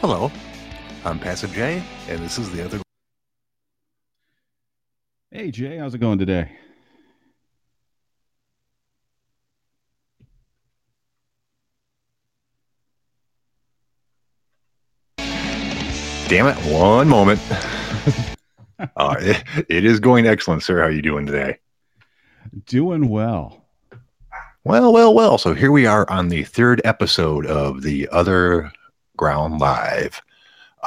Hello, I'm Passive J, and this is the other. Hey Jay, how's it going today? Damn it! One moment. uh, it, it is going excellent, sir. How are you doing today? Doing well. Well, well, well. So here we are on the third episode of the Other Ground Live.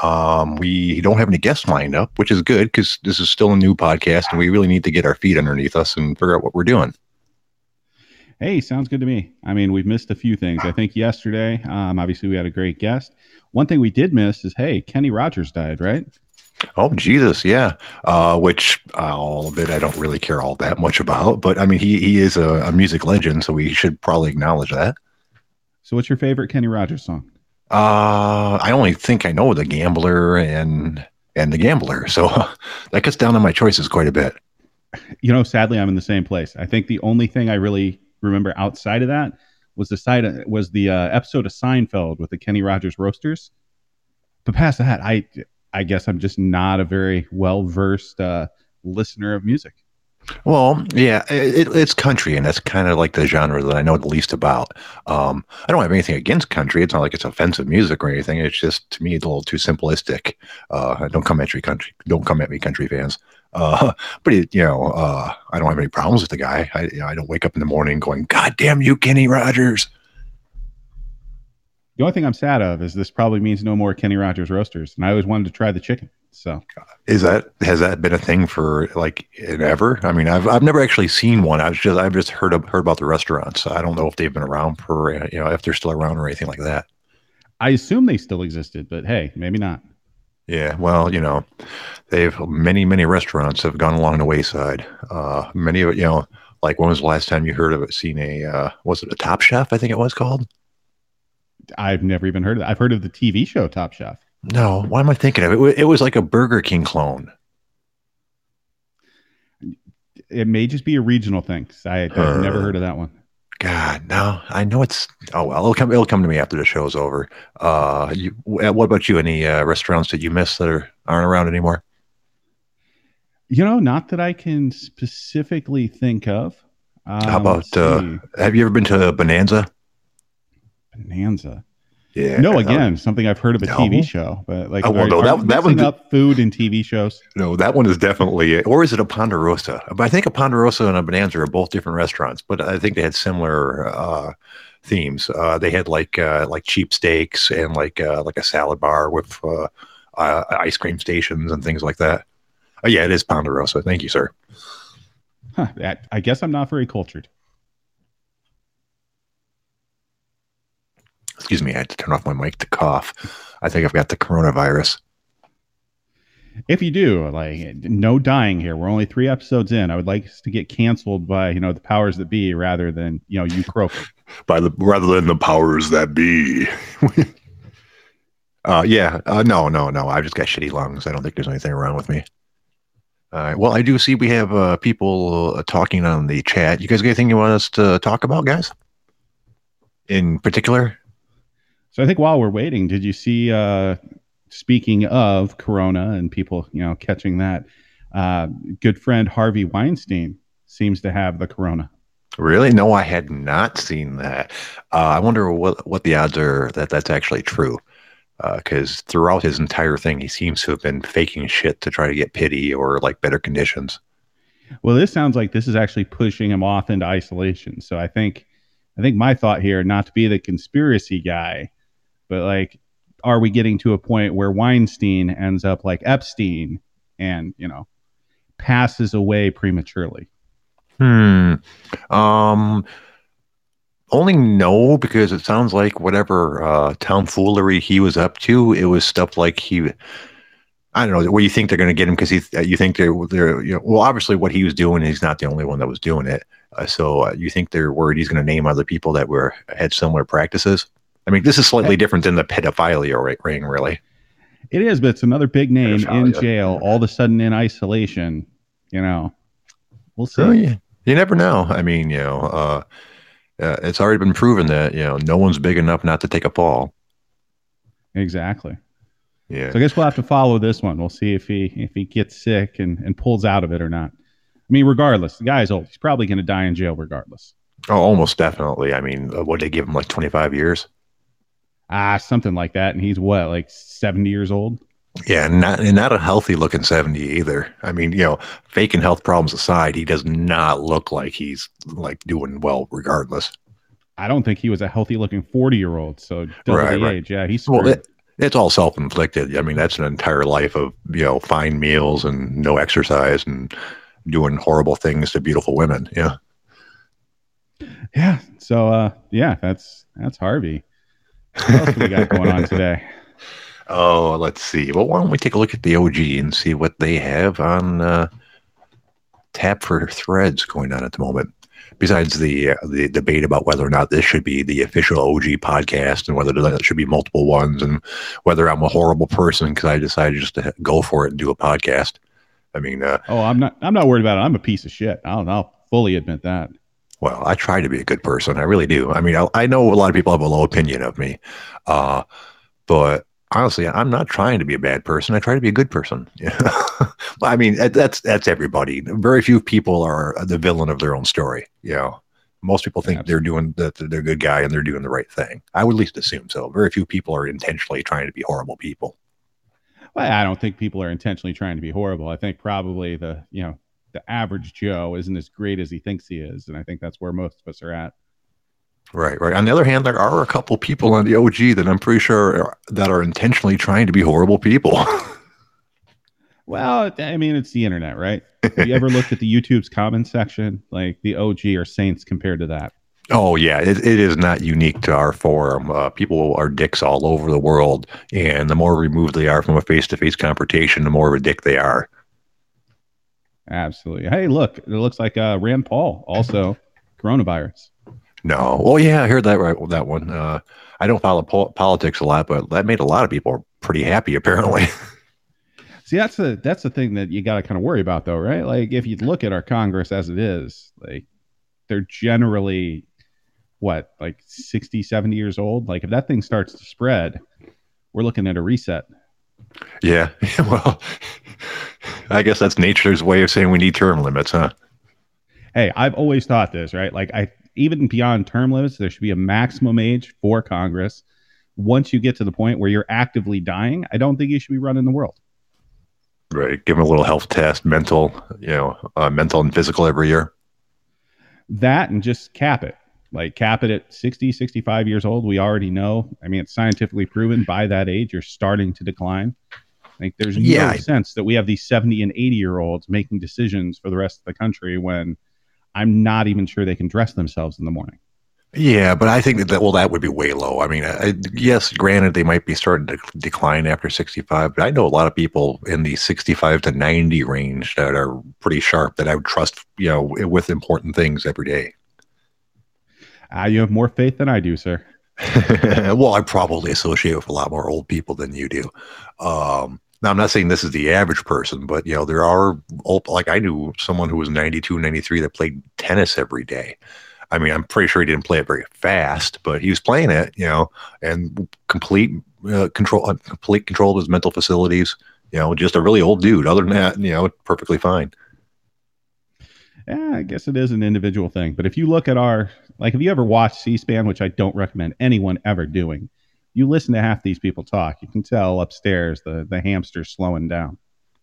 Um, we don't have any guests lined up, which is good because this is still a new podcast, and we really need to get our feet underneath us and figure out what we're doing. Hey, sounds good to me. I mean, we've missed a few things. I think yesterday, um, obviously, we had a great guest. One thing we did miss is, hey, Kenny Rogers died, right? Oh Jesus, yeah. Uh, which uh, all of it I don't really care all that much about, but I mean he he is a, a music legend, so we should probably acknowledge that. So, what's your favorite Kenny Rogers song? Uh, I only think I know the Gambler and and the Gambler, so that cuts down on my choices quite a bit. You know, sadly, I'm in the same place. I think the only thing I really remember outside of that was the side was the uh, episode of Seinfeld with the Kenny Rogers roasters. But past that, I I guess I'm just not a very well versed uh, listener of music. Well, yeah, it, it's country, and that's kind of like the genre that I know the least about. Um, I don't have anything against country. It's not like it's offensive music or anything. It's just to me it's a little too simplistic. Uh, don't come at me, country. Don't come at me, country fans. Uh, but it, you know, uh, I don't have any problems with the guy. I, you know, I don't wake up in the morning going, "God damn you, Kenny Rogers." The only thing I'm sad of is this probably means no more Kenny Rogers roasters, and I always wanted to try the chicken. So, is that has that been a thing for like ever? I mean, I've I've never actually seen one. I've just I've just heard of, heard about the restaurants. I don't know if they've been around for you know if they're still around or anything like that. I assume they still existed, but hey, maybe not. Yeah, well, you know, they've many many restaurants have gone along the wayside. Uh, many of it, you know, like when was the last time you heard of it? Seen a uh, was it a Top Chef? I think it was called. I've never even heard of that. I've heard of the TV show Top Chef. No, what am I thinking of? It, it was like a Burger King clone. It may just be a regional thing. I, have uh, never heard of that one. God, no, I know it's. Oh well, it'll come. It'll come to me after the show's over. Uh, you, what about you? Any uh, restaurants that you miss that are aren't around anymore? You know, not that I can specifically think of. Um, How about? Uh, have you ever been to Bonanza? Bonanza. Yeah. No, again, something I've heard of a no. TV show, but like, oh, well, no, that, that one up food and TV shows. No, that one is definitely, or is it a Ponderosa? But I think a Ponderosa and a Bonanza are both different restaurants, but I think they had similar uh, themes. Uh, they had like uh, like cheap steaks and like uh, like a salad bar with uh, uh, ice cream stations and things like that. Oh, yeah, it is Ponderosa. Thank you, sir. Huh, I guess I'm not very cultured. Excuse me, I had to turn off my mic to cough. I think I've got the coronavirus. If you do, like, no dying here. We're only three episodes in. I would like to get canceled by you know the powers that be rather than you know you croaking. by the rather than the powers that be. uh, yeah, uh, no, no, no. I've just got shitty lungs. I don't think there's anything wrong with me. All right. Well, I do see we have uh, people uh, talking on the chat. You guys got anything you want us to talk about, guys? In particular? So I think while we're waiting, did you see? Uh, speaking of Corona and people, you know, catching that, uh, good friend Harvey Weinstein seems to have the Corona. Really? No, I had not seen that. Uh, I wonder what what the odds are that that's actually true. Because uh, throughout his entire thing, he seems to have been faking shit to try to get pity or like better conditions. Well, this sounds like this is actually pushing him off into isolation. So I think, I think my thought here, not to be the conspiracy guy, but like are we getting to a point where Weinstein ends up like Epstein and, you know, passes away prematurely? Hmm. Um only no, because it sounds like whatever uh, tomfoolery he was up to, it was stuff like he, I don't know, where you think they're going to get him because he, you think they're, they're, you know, well, obviously what he was doing, he's not the only one that was doing it. Uh, so uh, you think they're worried he's going to name other people that were had similar practices? I mean, this is slightly different than the pedophilia ring, really. It is, but it's another big name in jail, all of a sudden in isolation. You know, we'll see. Well, you, you, never know. I mean, you know, uh, uh, it's already been proven that you know no one's big enough not to take a fall. Exactly. Yeah. So I guess we'll have to follow this one. We'll see if he if he gets sick and, and pulls out of it or not. I mean, regardless, the guy's old. He's probably going to die in jail regardless. Oh, almost definitely. I mean, uh, what they give him like 25 years? Ah, something like that. And he's what, like 70 years old? Yeah, and not and not a healthy looking 70 either. I mean, you know, faking health problems aside, he does not look like he's like doing well regardless. I don't think he was a healthy looking 40 year old. So double Right, the right. age. Yeah, he's Well, it, it's all self inflicted. I mean, that's an entire life of, you know, fine meals and no exercise and doing horrible things to beautiful women. Yeah. yeah. So uh yeah, that's that's Harvey. What else we got going on today? Oh, let's see. Well, why don't we take a look at the OG and see what they have on uh, tap for threads going on at the moment. Besides the uh, the debate about whether or not this should be the official OG podcast and whether there should be multiple ones and whether I'm a horrible person because I decided just to go for it and do a podcast. I mean, uh, Oh, I'm not I'm not worried about it. I'm a piece of shit. I'll I'll fully admit that. Well, I try to be a good person. I really do. I mean, I, I know a lot of people have a low opinion of me, uh, but honestly, I'm not trying to be a bad person. I try to be a good person. I mean, that's that's everybody. Very few people are the villain of their own story. You know, most people think they're doing that they're a good guy and they're doing the right thing. I would at least assume so. Very few people are intentionally trying to be horrible people. Well, I don't think people are intentionally trying to be horrible. I think probably the you know the average Joe isn't as great as he thinks he is, and I think that's where most of us are at. Right, right. On the other hand, there are a couple people on the OG that I'm pretty sure are, that are intentionally trying to be horrible people. Well, I mean, it's the internet, right? Have you ever looked at the YouTube's comment section? Like the OG or Saints compared to that. Oh yeah, it, it is not unique to our forum. Uh, people are dicks all over the world, and the more removed they are from a face-to-face confrontation, the more of a dick they are. Absolutely. Hey, look, it looks like uh, Rand Paul also coronavirus. No, well, yeah, I heard that right. That one. Uh, I don't follow po- politics a lot, but that made a lot of people pretty happy. Apparently, See, that's the that's the thing that you got to kind of worry about, though, right? Like, if you look at our Congress as it is, like they're generally what, like 60, 70 years old. Like, if that thing starts to spread, we're looking at a reset. yeah. well, I guess that's nature's way of saying we need term limits, huh? Hey, I've always thought this, right? Like, I even beyond term limits, there should be a maximum age for Congress. Once you get to the point where you're actively dying, I don't think you should be running the world. Right. Give them a little health test, mental, you know, uh, mental and physical every year. that and just cap it like cap it at 60 65 years old we already know i mean it's scientifically proven by that age you're starting to decline like there's no Yeah. sense that we have these 70 and 80 year olds making decisions for the rest of the country when i'm not even sure they can dress themselves in the morning Yeah, but I think that, that well, that would be way low. I mean, I, yes, granted, they might be starting to decline after 65, but I know a lot of people in the 65 to 90 range that are pretty sharp that I would trust, you know, with important things every day. Ah you have more faith than i do sir well, I probably associate with a lot more old people than you do. Um, now, I'm not saying this is the average person, but you know, there are old, like I knew someone who was 92, 93 that played tennis every day. I mean, I'm pretty sure he didn't play it very fast, but he was playing it, you know, and complete uh, control, uh, complete control of his mental facilities. You know, just a really old dude. Other than that, you know, perfectly fine. Yeah i guess it is an individual thing but if you look at our like if you ever watch c-span which i don't recommend anyone ever doing you listen to half these people talk you can tell upstairs the the hamster's slowing down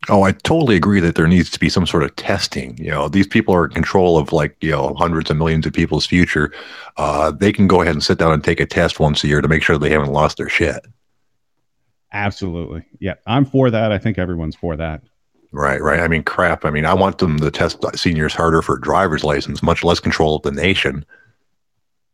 Oh, I totally agree that there needs to be some sort of testing. You know, these people are in control of like, you know, hundreds of millions of people's future. Uh, they can go ahead and sit down and take a test once a year to make sure they haven't lost their shit. Absolutely. Yeah. I'm for that. I think everyone's for that. Right, right. I mean, crap. I mean, I want them to test seniors harder for a driver's license, much less control of the nation.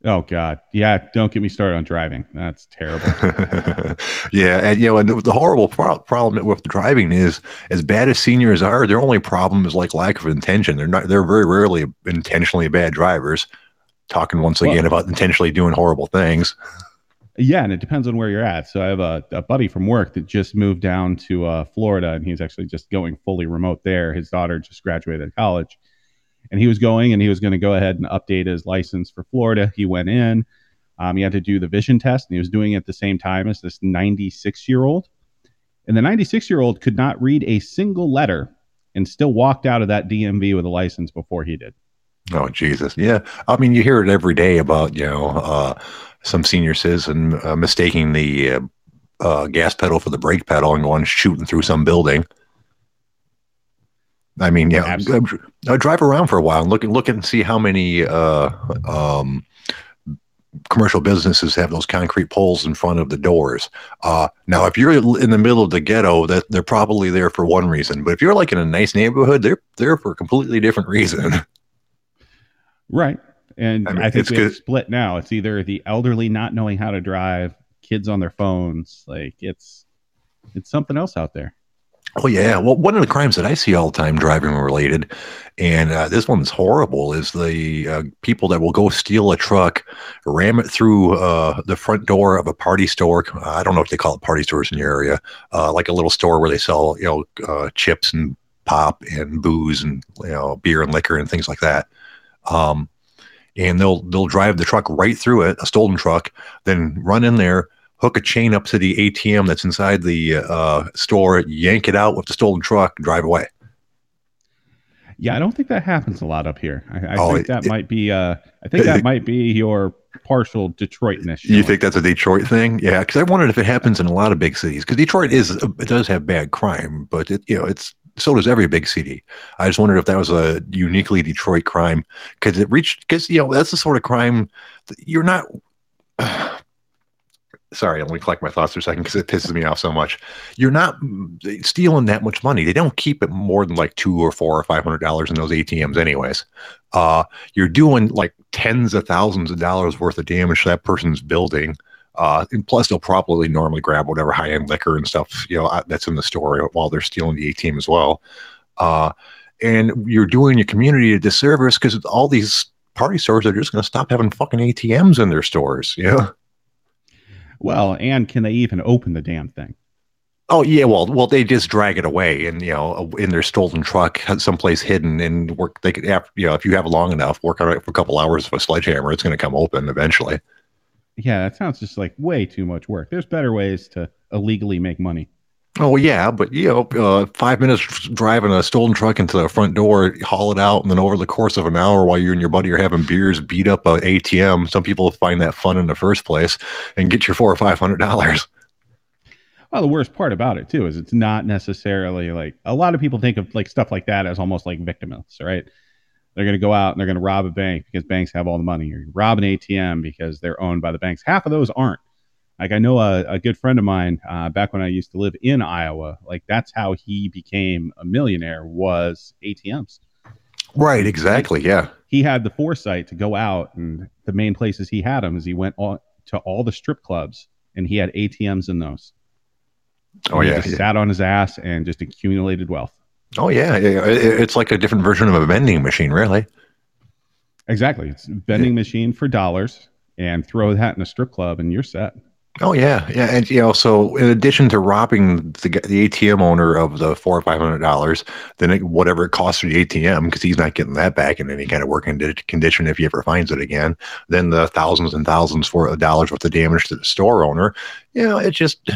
Oh God. Yeah. Don't get me started on driving. That's terrible. yeah, and you know, and the horrible pro- problem with driving is, as bad as seniors are, their only problem is like lack of intention. They're not. They're very rarely intentionally bad drivers. Talking once again Well- about intentionally doing horrible things. Yeah. And it depends on where you're at. So I have a, a buddy from work that just moved down to uh, Florida and he's actually just going fully remote there. His daughter just graduated college and he was going and he was going to go ahead and update his license for Florida. He went in. Um, he had to do the vision test and he was doing it at the same time as this 96 year old. And the 96 year old could not read a single letter and still walked out of that DMV with a license before he did. Oh Jesus! Yeah, I mean, you hear it every day about you know uh, some senior citizen uh, mistaking the uh, uh gas pedal for the brake pedal and going shooting through some building. I mean, yeah, I drive around for a while and look and look and see how many uh, um, commercial businesses have those concrete poles in front of the doors. Uh, now, if you're in the middle of the ghetto, that they're probably there for one reason. But if you're like in a nice neighborhood, they're there for a completely different reason. Right, and I, mean, I think it's split now. It's either the elderly not knowing how to drive, kids on their phones. Like it's it's something else out there. Oh yeah. Well, one of the crimes that I see all the time, driving related, and uh, this one's horrible, is the uh, people that will go steal a truck, ram it through uh, the front door of a party store. I don't know if they call it party stores in your area, uh, like a little store where they sell, you know, uh, chips and pop and booze and you know beer and liquor and things like that. Um, and they'll they'll drive the truck right through it, a stolen truck, then run in there, hook a chain up to the ATM that's inside the uh, store, yank it out with the stolen truck, drive away. Yeah, I don't think that happens a lot up here. I, I oh, think that it, might be. Uh, I think that might be your partial Detroitness. You think that's a Detroit thing? Yeah, because I wondered if it happens in a lot of big cities. Because Detroit is it does have bad crime, but it you know it's so does every big city. I just wondered if that was a uniquely Detroit crime because it reached because you know that's the sort of crime you're not. Sorry, let me collect my thoughts for a second because it pisses me off so much. You're not stealing that much money. They don't keep it more than like two or four or five hundred dollars in those ATMs, anyways. Uh, you're doing like tens of thousands of dollars worth of damage to that person's building. Uh, and plus, they'll probably normally grab whatever high end liquor and stuff you know uh, that's in the store while they're stealing the ATM as well. Uh, and you're doing your community a disservice because all these party stores are just going to stop having fucking ATMs in their stores. You know? Well, and can they even open the damn thing? Oh yeah, well, well, they just drag it away, and you know, in their stolen truck, someplace hidden, and work. They could, have, you know, if you have long enough, work on it for a couple hours with a sledgehammer, it's going to come open eventually. Yeah, that sounds just like way too much work. There's better ways to illegally make money. Oh yeah, but you know, uh, five minutes driving a stolen truck into the front door, haul it out, and then over the course of an hour, while you and your buddy are having beers, beat up a ATM. Some people find that fun in the first place, and get your four or five hundred dollars. Well, the worst part about it too is it's not necessarily like a lot of people think of like stuff like that as almost like victimless, right? They're going to go out and they're going to rob a bank because banks have all the money, or rob an ATM because they're owned by the banks. Half of those aren't. Like I know a, a good friend of mine uh, back when I used to live in Iowa. Like that's how he became a millionaire was ATMs. Right. Exactly. Yeah. He had the foresight to go out, and the main places he had them is he went all, to all the strip clubs, and he had ATMs in those. Oh yeah, yeah. Sat on his ass and just accumulated wealth. Oh yeah, yeah. It's like a different version of a vending machine, really. Exactly. It's a vending yeah. machine for dollars, and throw that in a strip club, and you're set. Oh yeah, yeah, and you know, so in addition to robbing the, the ATM owner of the four or five hundred dollars, then it, whatever it costs for the ATM, because he's not getting that back in any kind of working condition if he ever finds it again. Then the thousands and thousands for dollars worth of damage to the store owner. You know, it just,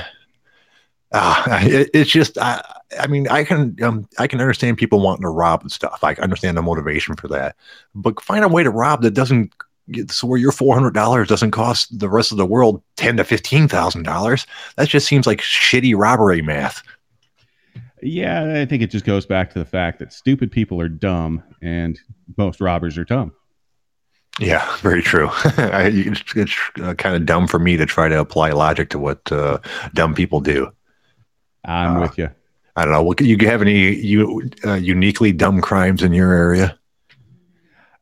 uh, it, it's just, I, I mean, I can, um, I can understand people wanting to rob and stuff. I understand the motivation for that, but find a way to rob that doesn't so where your four hundred dollars doesn't cost the rest of the world ten to fifteen thousand dollars. That just seems like shitty robbery math. Yeah, I think it just goes back to the fact that stupid people are dumb, and most robbers are dumb. Yeah, very true. it's, it's uh, kind of dumb for me to try to apply logic to what uh, dumb people do. I'm uh, with you. I don't know. You have any you, uh, uniquely dumb crimes in your area?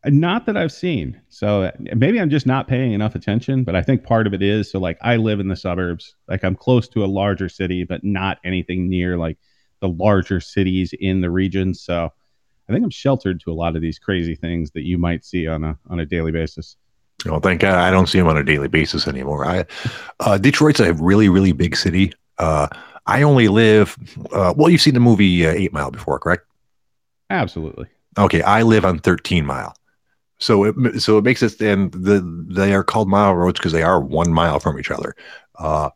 Not that I've seen. So maybe I'm just not paying enough attention, but I think part of it is so like I live in the suburbs, like I'm close to a larger city, but not anything near like the larger cities in the region. So I think I'm sheltered to a lot of these crazy things that you might see on a on a daily basis. Oh, thank God I don't see them on a daily basis anymore. I uh, Detroit's a really really big city. Uh, I only live. Uh, well, you've seen the movie uh, Eight Mile before, correct? Absolutely. Okay, I live on 13 Mile. So it so it makes it and the they are called mile roads because they are one mile from each other. Uh,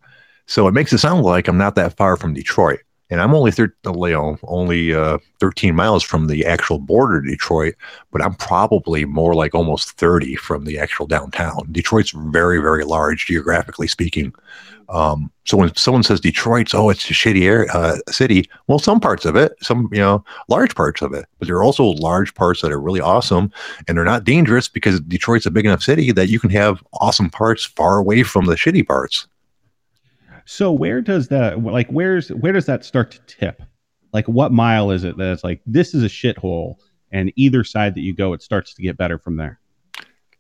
So it makes it sound like I'm not that far from Detroit. And I'm only thir- you know, only uh, 13 miles from the actual border of Detroit, but I'm probably more like almost 30 from the actual downtown. Detroit's very, very large geographically speaking. Um, so when someone says Detroit's, oh, it's a shitty area, uh, city, well, some parts of it, some, you know, large parts of it, but there are also large parts that are really awesome and they're not dangerous because Detroit's a big enough city that you can have awesome parts far away from the shitty parts. So where does that like where's where does that start to tip? Like what mile is it that's like this is a shithole and either side that you go it starts to get better from there?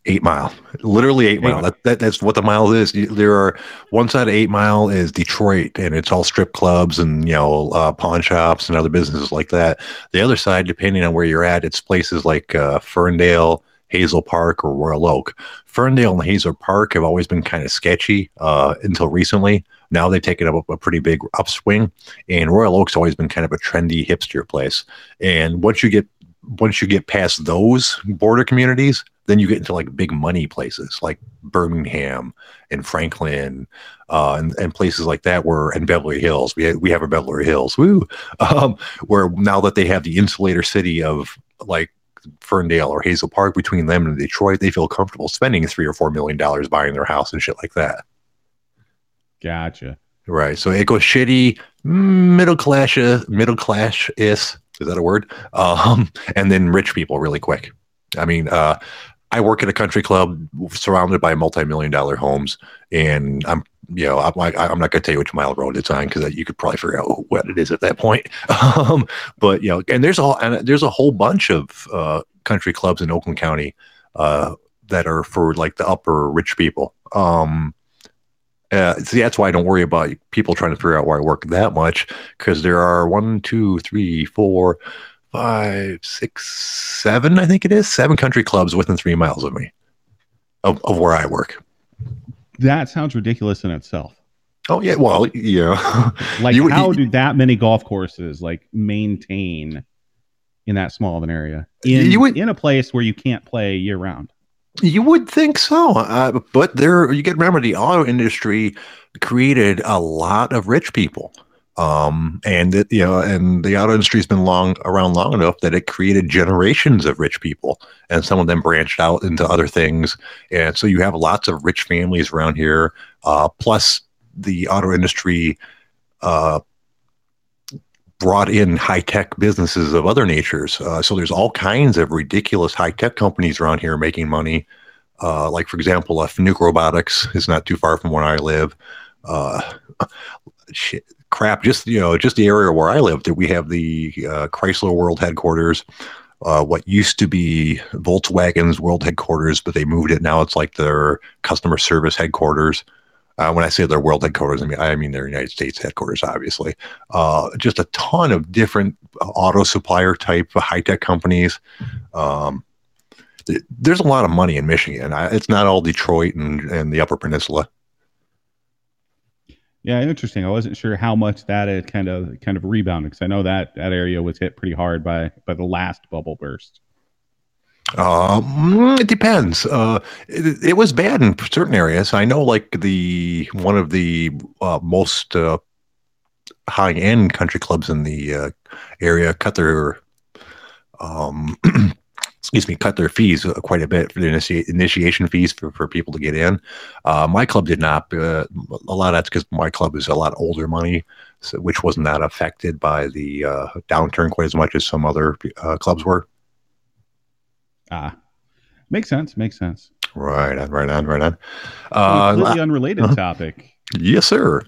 Eight mile, literally eight, eight mile. That, that, that's what the mile is. There are one side of eight mile is Detroit, and it's all strip clubs and you know uh, pawn shops and other businesses like that. The other side, depending on where you're at, it's places like uh, Ferndale, Hazel Park, or Royal Oak. Ferndale and Hazel Park have always been kind of sketchy uh, until recently. Now they've taken up a pretty big upswing, and Royal Oak's always been kind of a trendy hipster place. And once you get once you get past those border communities, then you get into like big money places like Birmingham and Franklin uh, and, and places like that where and Beverly Hills. We have, we have a Beverly Hills, woo, um, where now that they have the insulator city of like Ferndale or Hazel Park between them and Detroit, they feel comfortable spending three or four million dollars buying their house and shit like that. Gotcha. Right. So it goes shitty, middle class, middle class is is that a word? Um, and then rich people really quick. I mean, uh, I work at a country club surrounded by multi-million dollar homes, and I'm you know I'm, I'm not going to tell you which mile road it's on because you could probably figure out what it is at that point. Um, but you know, and there's a and there's a whole bunch of uh, country clubs in Oakland County uh, that are for like the upper rich people. Um, uh, see, that's why I don't worry about people trying to figure out where I work that much because there are one, two, three, four, five, six, seven, I think it is, seven country clubs within three miles of me, of, of where I work. That sounds ridiculous in itself. Oh yeah, well yeah. like you, how you, do that many golf courses like maintain in that small of an area in you would, in a place where you can't play year round? You would think so, uh, but there you get remember the auto industry created a lot of rich people, um, and it, you know, and the auto industry has been long around long enough that it created generations of rich people, and some of them branched out into other things, and so you have lots of rich families around here. Uh, plus, the auto industry uh, brought in high tech businesses of other natures. Uh, so there's all kinds of ridiculous high tech companies around here making money. Uh, like for example, uh, Fanuc Robotics is not too far from where I live. Uh, shit, crap, just you know, just the area where I live. That we have the uh, Chrysler World Headquarters. Uh, what used to be Volkswagen's world headquarters, but they moved it. Now it's like their customer service headquarters. Uh, when I say their world headquarters, I mean I mean their United States headquarters, obviously. Uh, just a ton of different auto supplier type high tech companies. Um, th- there's a lot of money in Michigan. I, it's not all Detroit and, and the Upper Peninsula. Yeah, interesting. I wasn't sure how much that had kind of kind of rebounded because I know that that area was hit pretty hard by by the last bubble burst. Um, it depends. Uh, it, it, was bad in certain areas. I know, like the one of the uh, most uh, high end country clubs in the uh, area cut their um, excuse me, cut their fees uh, quite a bit for the initi- initiation fees for, for people to get in. Uh, my club did not. Uh, a lot of that's because my club is a lot older money, so, which was not that affected by the uh, downturn quite as much as some other uh, clubs were. Ah, makes sense. Makes sense. Right on. Right on. Right on. Uh, completely unrelated uh, topic. Yes, sir.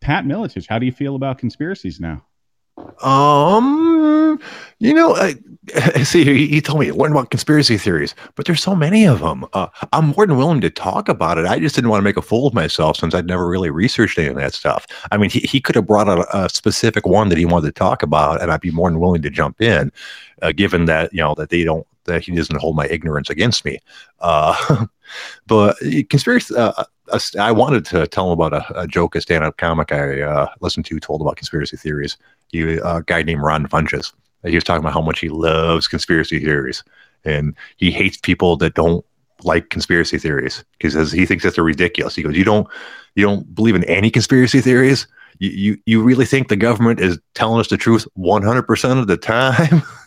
Pat Miletich, how do you feel about conspiracies now? Um, you know, I, see, he told me learn about conspiracy theories, but there's so many of them. Uh, I'm more than willing to talk about it. I just didn't want to make a fool of myself since I'd never really researched any of that stuff. I mean, he, he could have brought out a, a specific one that he wanted to talk about, and I'd be more than willing to jump in, uh, given that you know that they don't that he doesn't hold my ignorance against me. Uh, but conspiracy. Uh, I wanted to tell him about a, a joke, a stand-up comic I uh, listened to told about conspiracy theories. He, a guy named Ron Funches. He was talking about how much he loves conspiracy theories, and he hates people that don't like conspiracy theories because he thinks that they're ridiculous. He goes, "You don't, you don't believe in any conspiracy theories? You, you, you really think the government is telling us the truth 100% of the time?"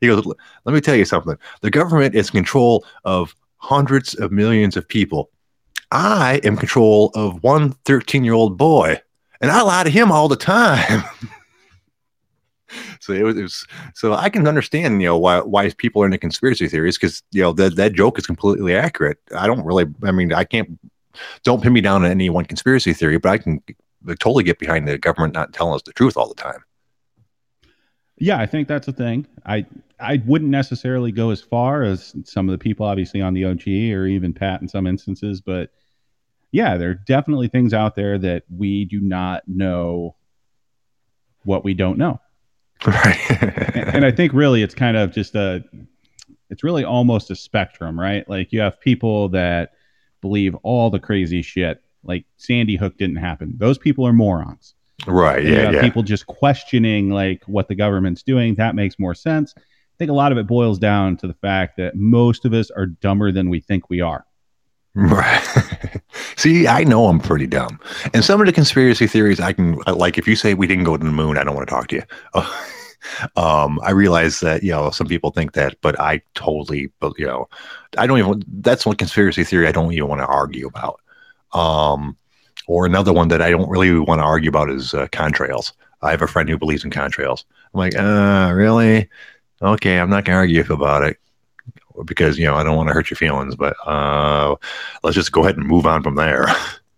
he goes, "Let me tell you something. The government is in control of hundreds of millions of people. I am control of one 13 year old boy, and I lie to him all the time." so it was, it was, so I can understand you know why why people are into conspiracy theories because you know that that joke is completely accurate. I don't really, I mean, I can't don't pin me down on any one conspiracy theory, but I can totally get behind the government not telling us the truth all the time. Yeah, I think that's a thing. I I wouldn't necessarily go as far as some of the people, obviously on the OG or even Pat in some instances, but yeah, there are definitely things out there that we do not know what we don't know. Right. and, and I think really it's kind of just a, it's really almost a spectrum, right? Like you have people that believe all the crazy shit, like Sandy Hook didn't happen. Those people are morons. Right. And yeah. yeah. People just questioning like what the government's doing. That makes more sense. I think a lot of it boils down to the fact that most of us are dumber than we think we are. Right. See, I know I'm pretty dumb. And some of the conspiracy theories I can like if you say we didn't go to the moon, I don't want to talk to you. um, I realize that, you know, some people think that, but I totally, but you know, I don't even that's one conspiracy theory I don't even want to argue about. Um, or another one that I don't really want to argue about is uh, contrails. I have a friend who believes in contrails. I'm like, uh, really? Okay, I'm not gonna argue about it because you know I don't want to hurt your feelings, but uh, let's just go ahead and move on from there.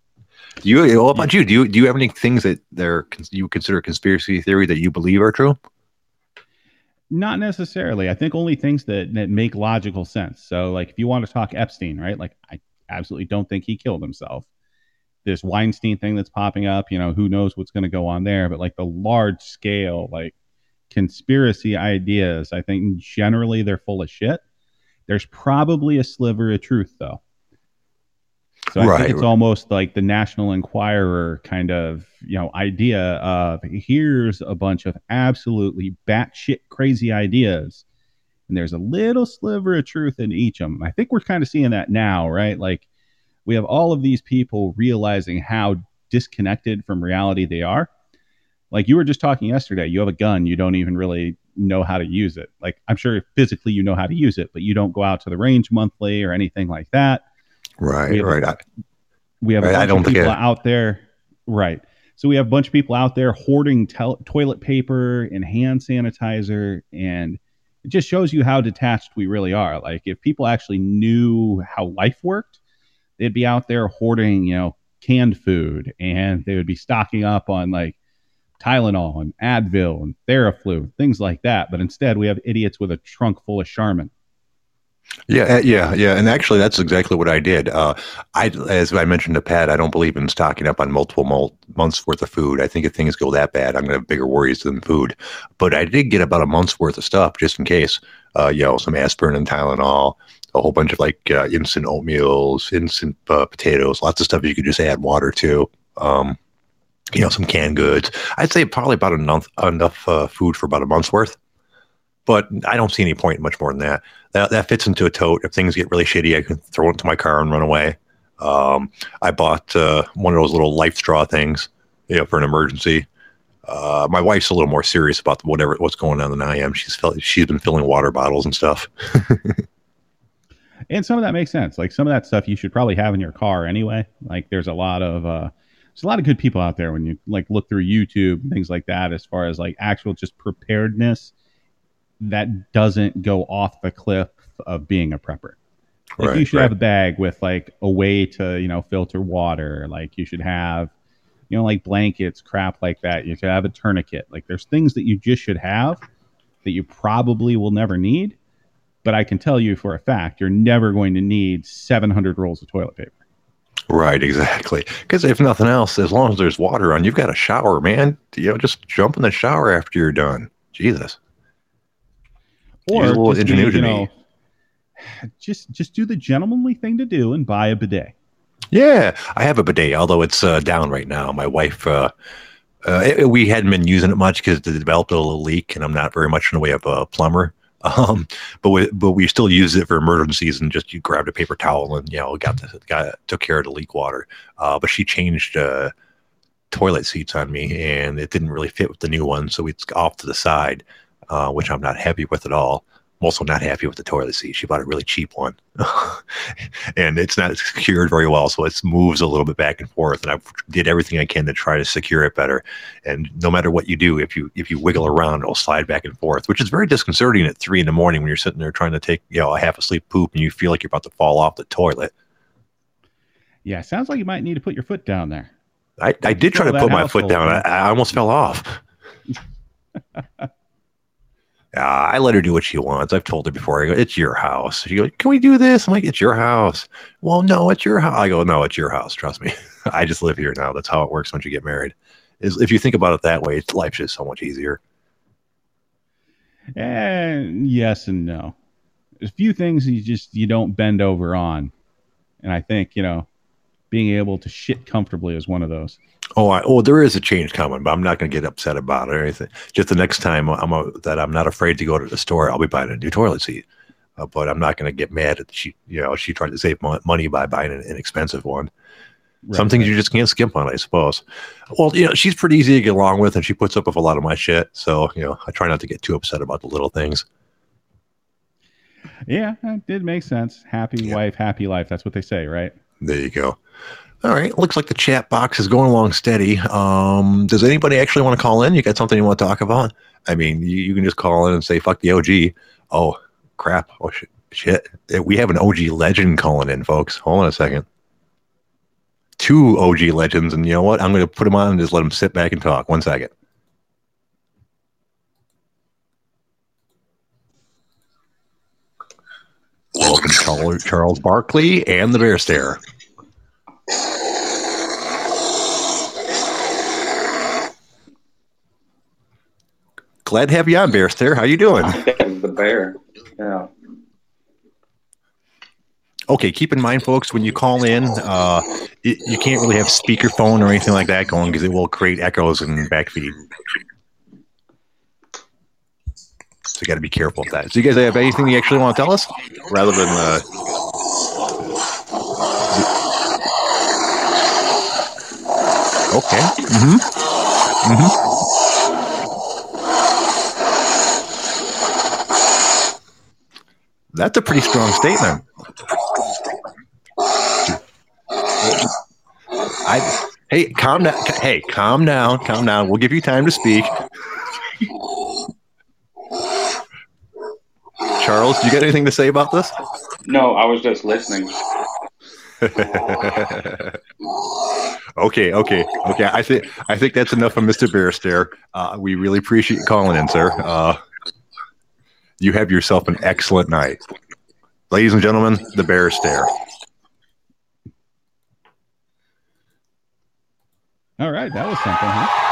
do you? What about you? Do you do you have any things that they're you consider conspiracy theory that you believe are true? Not necessarily. I think only things that that make logical sense. So, like if you want to talk Epstein, right? Like I absolutely don't think he killed himself. This Weinstein thing that's popping up, you know, who knows what's going to go on there? But like the large scale, like conspiracy ideas, I think generally they're full of shit there's probably a sliver of truth, though. So I right, think it's right. almost like the National Enquirer kind of you know idea of here's a bunch of absolutely batshit crazy ideas, and there's a little sliver of truth in each of them. I think we're kind of seeing that now, right? Like we have all of these people realizing how disconnected from reality they are. Like you were just talking yesterday, you have a gun, you don't even really know how to use it. Like I'm sure physically you know how to use it, but you don't go out to the range monthly or anything like that. Right, right. A, we have a bunch of people out there. Right. So we have a bunch of people out there hoarding toilet paper and hand sanitizer, and it just shows you how detached we really are. Like if people actually knew how life worked, they'd be out there hoarding, you know, canned food, and they would be stocking up on like Tylenol and Advil and Theraflu, things like that. But instead, we have idiots with a trunk full of Charmin. Yeah, uh, yeah, yeah, and actually, that's exactly what I did. Uh, I, as I mentioned to Pat, I don't believe in stocking up on multiple mul- months worth of food. I think if things go that bad, I'm going to have bigger worries than food. But I did get about a month's worth of stuff just in case. Uh, you know, some aspirin and Tylenol, a whole bunch of like uh, instant oatmeals, instant uh, potatoes, lots of stuff you could just add water to. Um, you know, some canned goods. I'd say probably about enough enough uh, food for about a month's worth. But I don't see any point much more than that. That that fits into a tote. If things get really shitty, I can throw it into my car and run away. Um, I bought uh, one of those little life straw things, you know, for an emergency. Uh, my wife's a little more serious about whatever what's going on than I am. She's felt, she's been filling water bottles and stuff. and some of that makes sense. Like some of that stuff you should probably have in your car anyway. Like there's a lot of uh, there's a lot of good people out there when you like look through YouTube and things like that as far as like actual just preparedness that doesn't go off the cliff of being a prepper. Like right, you should right. have a bag with like a way to, you know, filter water. Like you should have, you know, like blankets, crap like that. You should have a tourniquet. Like there's things that you just should have that you probably will never need. But I can tell you for a fact, you're never going to need 700 rolls of toilet paper. Right, exactly. Because if nothing else, as long as there's water on, you've got a shower, man. You know, just jump in the shower after you're done. Jesus. Or Use a little ingenuity. You know, just just do the gentlemanly thing to do and buy a bidet. Yeah, I have a bidet, although it's uh, down right now. My wife, uh, uh, it, we hadn't been using it much because it developed a little leak, and I'm not very much in the way of a plumber. Um, but we but we still use it for emergencies and just you grabbed a paper towel and you know got the got took care of the leak water. Uh, but she changed uh, toilet seats on me and it didn't really fit with the new one, so it's off to the side, uh, which I'm not happy with at all. I'm also not happy with the toilet seat. She bought a really cheap one, and it's not secured very well, so it moves a little bit back and forth. And I did everything I can to try to secure it better. And no matter what you do, if you if you wiggle around, it'll slide back and forth, which is very disconcerting at three in the morning when you're sitting there trying to take you know a half asleep poop and you feel like you're about to fall off the toilet. Yeah, sounds like you might need to put your foot down there. I, I did try to put my foot down. I, I almost fell off. Uh, I let her do what she wants. I've told her before. I go, "It's your house." She goes, "Can we do this?" I'm like, "It's your house." Well, no, it's your house. I go, "No, it's your house. Trust me. I just live here now. That's how it works once you get married. Is if you think about it that way, life's just so much easier." And yes and no. There's a few things you just you don't bend over on, and I think you know, being able to shit comfortably is one of those. Oh, I, oh, there is a change coming, but I'm not going to get upset about it or anything. Just the next time I'm a, that I'm not afraid to go to the store, I'll be buying a new toilet seat. Uh, but I'm not going to get mad at she, you know, she tried to save money by buying an inexpensive one. Right, Some things you just can't skimp on, I suppose. Well, you know, she's pretty easy to get along with, and she puts up with a lot of my shit. So, you know, I try not to get too upset about the little things. Yeah, it did make sense. Happy yeah. wife, happy life. That's what they say, right? There you go. All right. Looks like the chat box is going along steady. Um, does anybody actually want to call in? You got something you want to talk about? I mean, you, you can just call in and say, fuck the OG. Oh, crap. Oh, shit. shit. We have an OG legend calling in, folks. Hold on a second. Two OG legends. And you know what? I'm going to put them on and just let them sit back and talk. One second. Welcome, Charles Barkley and the Bear Stare. Glad to have you on, Bear Stare. How you doing? The bear. Yeah. Okay, keep in mind, folks, when you call in, uh, it, you can't really have speakerphone or anything like that going because it will create echoes and backfeed. So you got to be careful of that. So you guys have anything you actually want to tell us, rather than uh, Okay. Mm-hmm. Mm-hmm. That's a pretty strong statement. I hey, calm down. Hey, calm down. Calm down. We'll give you time to speak. Charles, do you got anything to say about this? No, I was just listening. Okay, okay, okay. I think I think that's enough of Mr. Bear Stare. Uh, we really appreciate you calling in, sir. Uh, you have yourself an excellent night, ladies and gentlemen. The Bear Stare. All right, that was something, huh?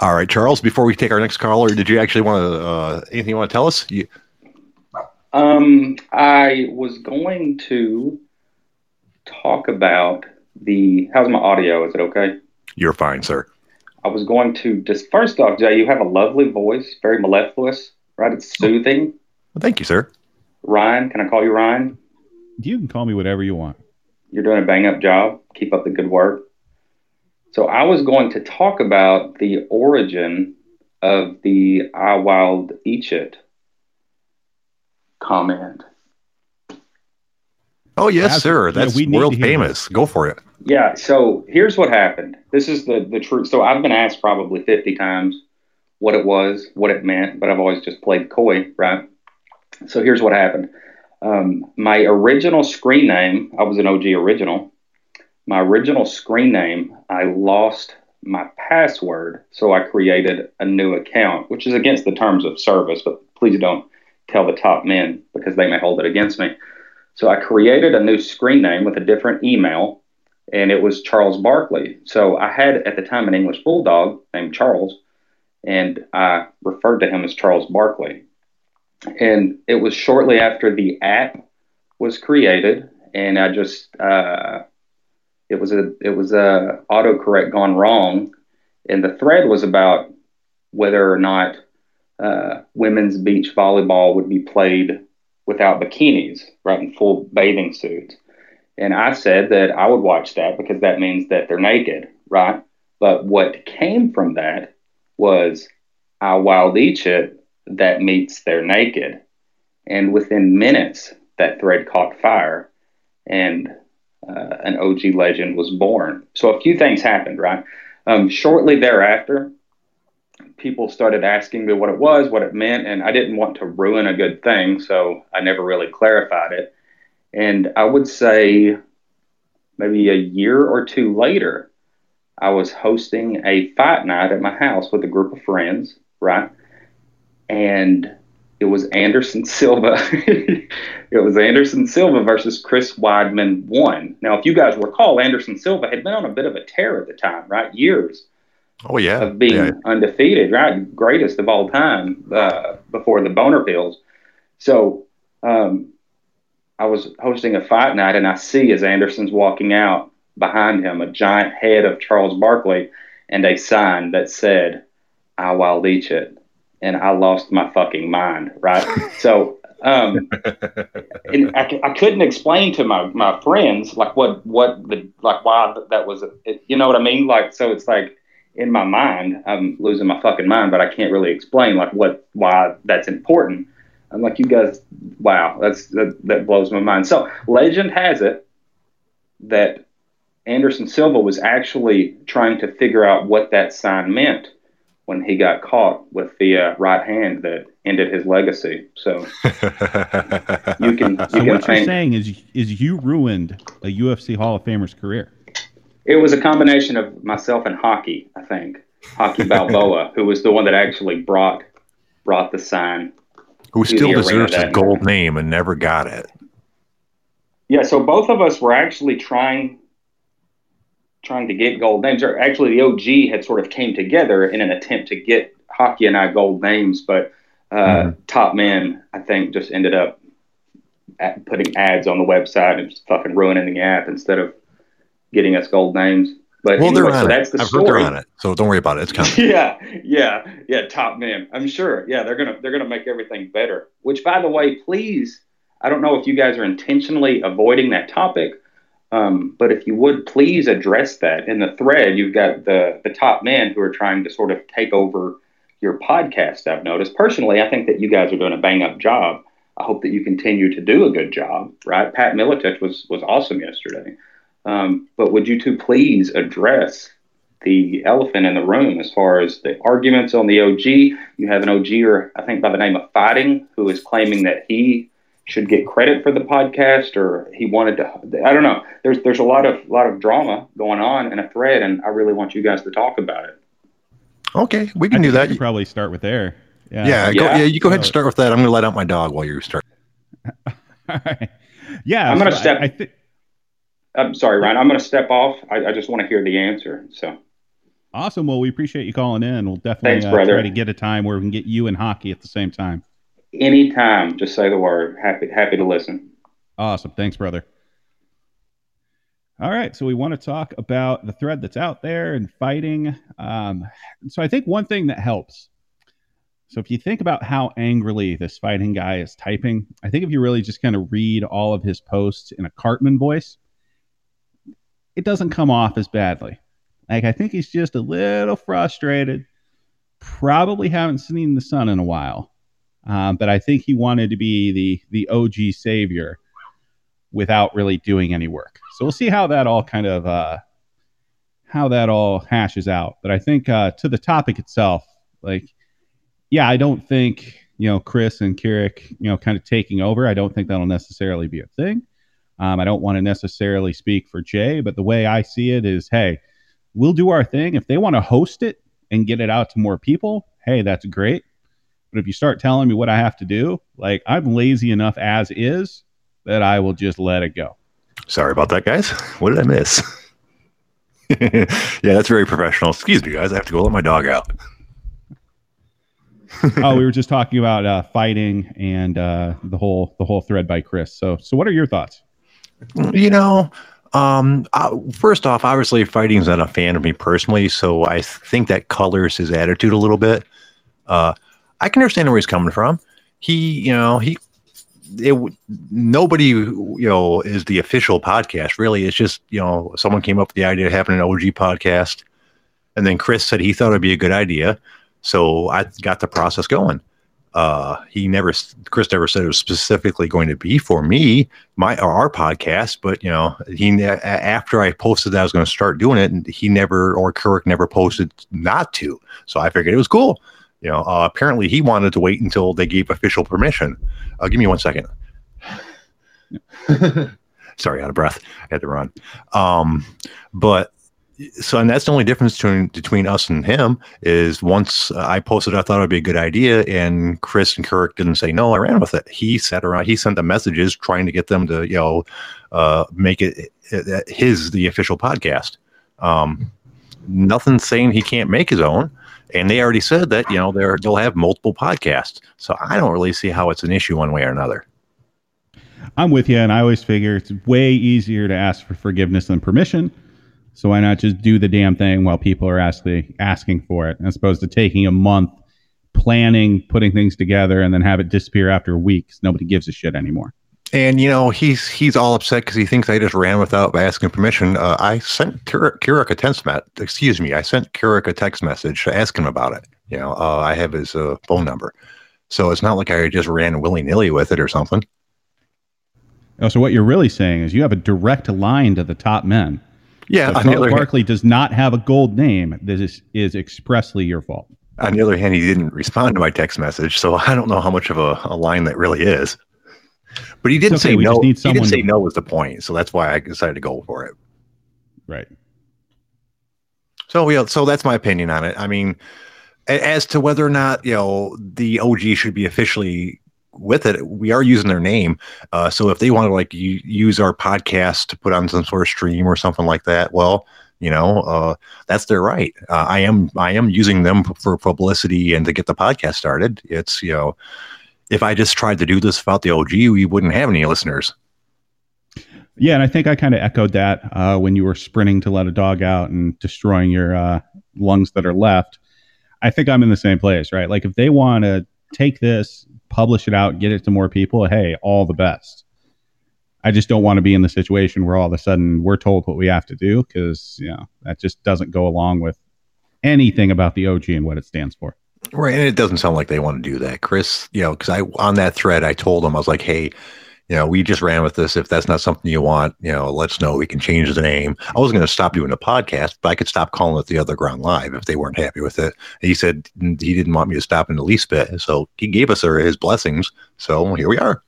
All right, Charles. Before we take our next caller, did you actually want to uh, anything you want to tell us? You... Um, I was going to talk about the. How's my audio? Is it okay? You're fine, sir. I was going to just first off, Jay, you have a lovely voice, very mellifluous, right? It's soothing. Well, thank you, sir. Ryan, can I call you Ryan? You can call me whatever you want. You're doing a bang up job. Keep up the good work. So I was going to talk about the origin of the I Wild Eat It comment. Oh yes, As, sir. That's yeah, world famous. Go for it. Yeah. So here's what happened. This is the the truth. So I've been asked probably 50 times what it was, what it meant, but I've always just played coy, right? So here's what happened. Um, my original screen name, I was an OG original. My original screen name, I lost my password, so I created a new account, which is against the terms of service. But please don't tell the top men because they may hold it against me. So I created a new screen name with a different email, and it was Charles Barkley. So I had at the time an English bulldog named Charles, and I referred to him as Charles Barkley. And it was shortly after the app was created, and I just uh, it was a it was a autocorrect gone wrong, and the thread was about whether or not uh, women's beach volleyball would be played without bikinis, right, in full bathing suits. And I said that I would watch that because that means that they're naked, right? But what came from that was I wild each it that meets they're naked. And within minutes, that thread caught fire and uh, an OG legend was born. So a few things happened, right? Um, shortly thereafter, people started asking me what it was, what it meant, and I didn't want to ruin a good thing, so I never really clarified it. And I would say maybe a year or two later, I was hosting a fight night at my house with a group of friends, right? And it was Anderson Silva. it was Anderson Silva versus Chris Weidman one. Now, if you guys recall, Anderson Silva had been on a bit of a tear at the time, right? Years. Oh yeah, of being yeah. undefeated, right? Greatest of all time uh, before the boner pills. So um, I was hosting a fight night, and I see as Anderson's walking out behind him a giant head of Charles Barkley and a sign that said, "I will each it." And I lost my fucking mind, right? so, um, and I, I couldn't explain to my, my friends like what, what the, like why that was, it, you know what I mean? Like, so it's like in my mind, I'm losing my fucking mind, but I can't really explain like what, why that's important. I'm like, you guys, wow, that's, that, that blows my mind. So legend has it that Anderson Silva was actually trying to figure out what that sign meant when he got caught with the uh, right hand that ended his legacy. So you can. You so can what you're saying is is you ruined a UFC Hall of Famer's career. It was a combination of myself and hockey, I think. Hockey Balboa, who was the one that actually brought brought the sign. Who still deserves a gold name and never got it. Yeah, so both of us were actually trying trying to get gold names. Or actually, the OG had sort of came together in an attempt to get hockey and I gold names, but uh, mm-hmm. Top Man, I think, just ended up putting ads on the website and just fucking ruining the app instead of getting us gold names. But well, anyway, so that's the I've story. Heard they're on it, so don't worry about it. It's coming. yeah, yeah, yeah. Top man, I'm sure. Yeah, they're gonna they're gonna make everything better. Which, by the way, please, I don't know if you guys are intentionally avoiding that topic um, but if you would please address that in the thread, you've got the the top men who are trying to sort of take over your podcast. I've noticed personally, I think that you guys are doing a bang up job. I hope that you continue to do a good job. Right, Pat Miletich was was awesome yesterday. Um, but would you two please address the elephant in the room as far as the arguments on the OG? You have an OG, or I think by the name of Fighting, who is claiming that he should get credit for the podcast or he wanted to I don't know. There's there's a lot of lot of drama going on in a thread and I really want you guys to talk about it. Okay, we can do that. You probably start with there. Yeah. Yeah, go, yeah, you go ahead and start with that. I'm going to let out my dog while you start. All right. Yeah, I'm going to step I, I th- I'm sorry, Ryan. I'm going to step off. I, I just want to hear the answer. So Awesome. Well, we appreciate you calling in. We'll definitely Thanks, uh, try to get a time where we can get you and hockey at the same time. Anytime, just say the word. Happy happy to listen. Awesome. Thanks, brother. All right, so we want to talk about the thread that's out there and fighting. Um, so I think one thing that helps. So if you think about how angrily this fighting guy is typing, I think if you really just kind of read all of his posts in a Cartman voice, it doesn't come off as badly. Like I think he's just a little frustrated. Probably haven't seen the sun in a while. Um, but I think he wanted to be the the OG savior without really doing any work. So we'll see how that all kind of uh, how that all hashes out. But I think uh, to the topic itself, like, yeah, I don't think you know Chris and Kirik, you know, kind of taking over. I don't think that'll necessarily be a thing. Um, I don't want to necessarily speak for Jay, but the way I see it is, hey, we'll do our thing. If they want to host it and get it out to more people, hey, that's great. But if you start telling me what I have to do, like I'm lazy enough as is that I will just let it go. Sorry about that, guys. What did I miss? yeah, that's very professional. Excuse me, guys. I have to go let my dog out. oh, we were just talking about uh, fighting and uh, the whole the whole thread by Chris. So, so what are your thoughts? You know, Um, uh, first off, obviously, fighting's not a fan of me personally, so I think that colors his attitude a little bit. Uh, I can understand where he's coming from. He, you know, he, it, nobody, you know, is the official podcast. Really, it's just you know, someone came up with the idea of having an OG podcast, and then Chris said he thought it'd be a good idea, so I got the process going uh he never chris never said it was specifically going to be for me my or our podcast but you know he after i posted that i was going to start doing it and he never or kirk never posted not to so i figured it was cool you know uh, apparently he wanted to wait until they gave official permission. Uh, give me one second. Sorry out of breath. I had to run. Um but so and that's the only difference between between us and him is once uh, I posted I thought it'd be a good idea and Chris and Kirk didn't say no I ran with it. He sat around he sent the messages trying to get them to you know uh, make it, it, his the official podcast. Um, nothing saying he can't make his own and they already said that you know they're they'll have multiple podcasts so I don't really see how it's an issue one way or another I'm with you and I always figure it's way easier to ask for forgiveness than permission so why not just do the damn thing while people are asking asking for it, as opposed to taking a month planning, putting things together, and then have it disappear after weeks? Nobody gives a shit anymore. And you know he's he's all upset because he thinks I just ran without asking permission. Uh, I sent Kirik a text met. Excuse me, I sent Kirik a text message to ask him about it. You know, uh, I have his uh, phone number, so it's not like I just ran willy nilly with it or something. Oh, so what you're really saying is you have a direct line to the top men. Yeah, so Charles Barkley hand, does not have a gold name. This is, is expressly your fault. On the other hand, he didn't respond to my text message, so I don't know how much of a, a line that really is. But he didn't okay, say no. He didn't say no was the point, so that's why I decided to go for it. Right. So yeah, so that's my opinion on it. I mean, as to whether or not you know the OG should be officially with it, we are using their name. Uh, so if they want to like use our podcast to put on some sort of stream or something like that, well, you know, uh, that's their right. Uh, I am I am using them for publicity and to get the podcast started. It's you know, if I just tried to do this without the OG, we wouldn't have any listeners. Yeah, and I think I kind of echoed that uh, when you were sprinting to let a dog out and destroying your uh, lungs that are left. I think I'm in the same place, right? Like if they want to take this, publish it out, get it to more people, hey, all the best. I just don't want to be in the situation where all of a sudden we're told what we have to do because you know that just doesn't go along with anything about the OG and what it stands for. Right, and it doesn't sound like they want to do that, Chris. You know, because I on that thread I told them I was like, hey, you know, we just ran with this. If that's not something you want, you know, let us know. We can change the name. I wasn't going to stop doing a podcast, but I could stop calling it the Other Ground Live if they weren't happy with it. He said he didn't want me to stop in the least bit, so he gave us uh, his blessings. So here we are.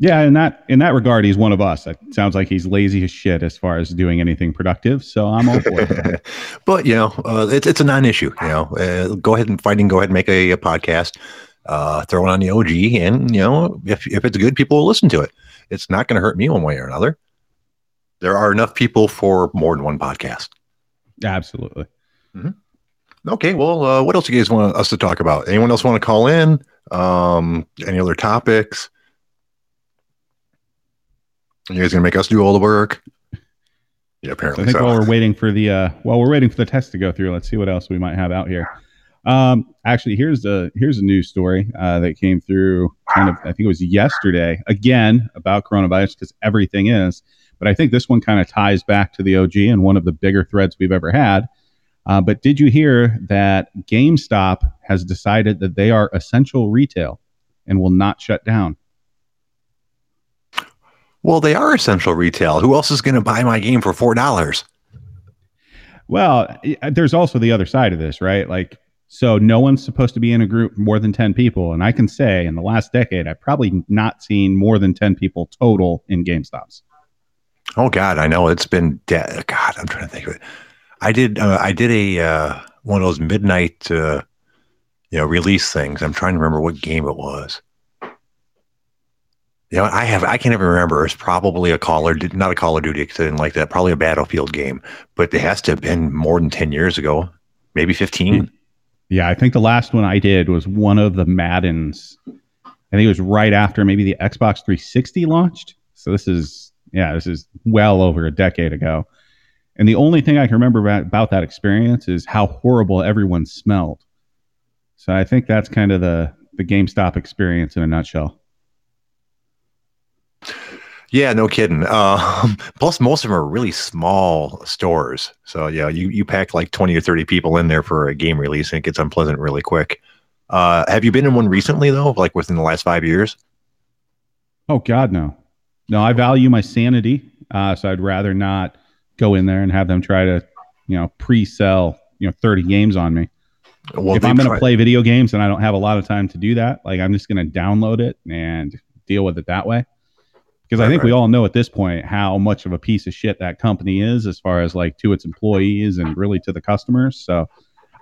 Yeah, in that in that regard, he's one of us. It sounds like he's lazy as shit as far as doing anything productive. So I'm all for it. but you know, uh, it's it's a non-issue. You know, uh, go ahead and fighting. Go ahead and make a, a podcast uh, throw it on the OG, and you know, if if it's good, people will listen to it. It's not going to hurt me one way or another. There are enough people for more than one podcast. Absolutely. Mm-hmm. Okay. Well, uh, what else do you guys want us to talk about? Anyone else want to call in? Um, any other topics? You guys gonna make us do all the work? Yeah, apparently. So I think so. while we're waiting for the uh, while we're waiting for the test to go through, let's see what else we might have out here. Um, actually, here's a here's a news story uh, that came through kind of I think it was yesterday again about coronavirus because everything is. But I think this one kind of ties back to the OG and one of the bigger threads we've ever had. Uh, but did you hear that GameStop has decided that they are essential retail and will not shut down? Well, they are essential retail. Who else is going to buy my game for four dollars? Well, there's also the other side of this, right? Like so no one's supposed to be in a group more than 10 people. And I can say in the last decade, I've probably not seen more than 10 people total in GameStops. Oh God, I know it's been dead. God, I'm trying to think of it. I did, uh, I did a, uh, one of those midnight, uh, you know, release things. I'm trying to remember what game it was. You know, I have, I can't even remember. It's probably a Call of, not a Call of Duty, didn't like that. Probably a Battlefield game, but it has to have been more than 10 years ago, maybe 15. Yeah, I think the last one I did was one of the Maddens. I think it was right after maybe the Xbox 360 launched. So this is Yeah, this is well over a decade ago. And the only thing I can remember about, about that experience is how horrible everyone smelled. So I think that's kind of the the GameStop experience in a nutshell. Yeah, no kidding. Uh, plus, most of them are really small stores. So, yeah, you, you pack like 20 or 30 people in there for a game release and it gets unpleasant really quick. Uh, have you been in one recently, though, like within the last five years? Oh, God, no. No, I value my sanity. Uh, so I'd rather not go in there and have them try to, you know, pre sell, you know, 30 games on me. Well, if I'm going to play video games and I don't have a lot of time to do that, like I'm just going to download it and deal with it that way because right, I think right. we all know at this point how much of a piece of shit that company is as far as like to its employees and really to the customers. So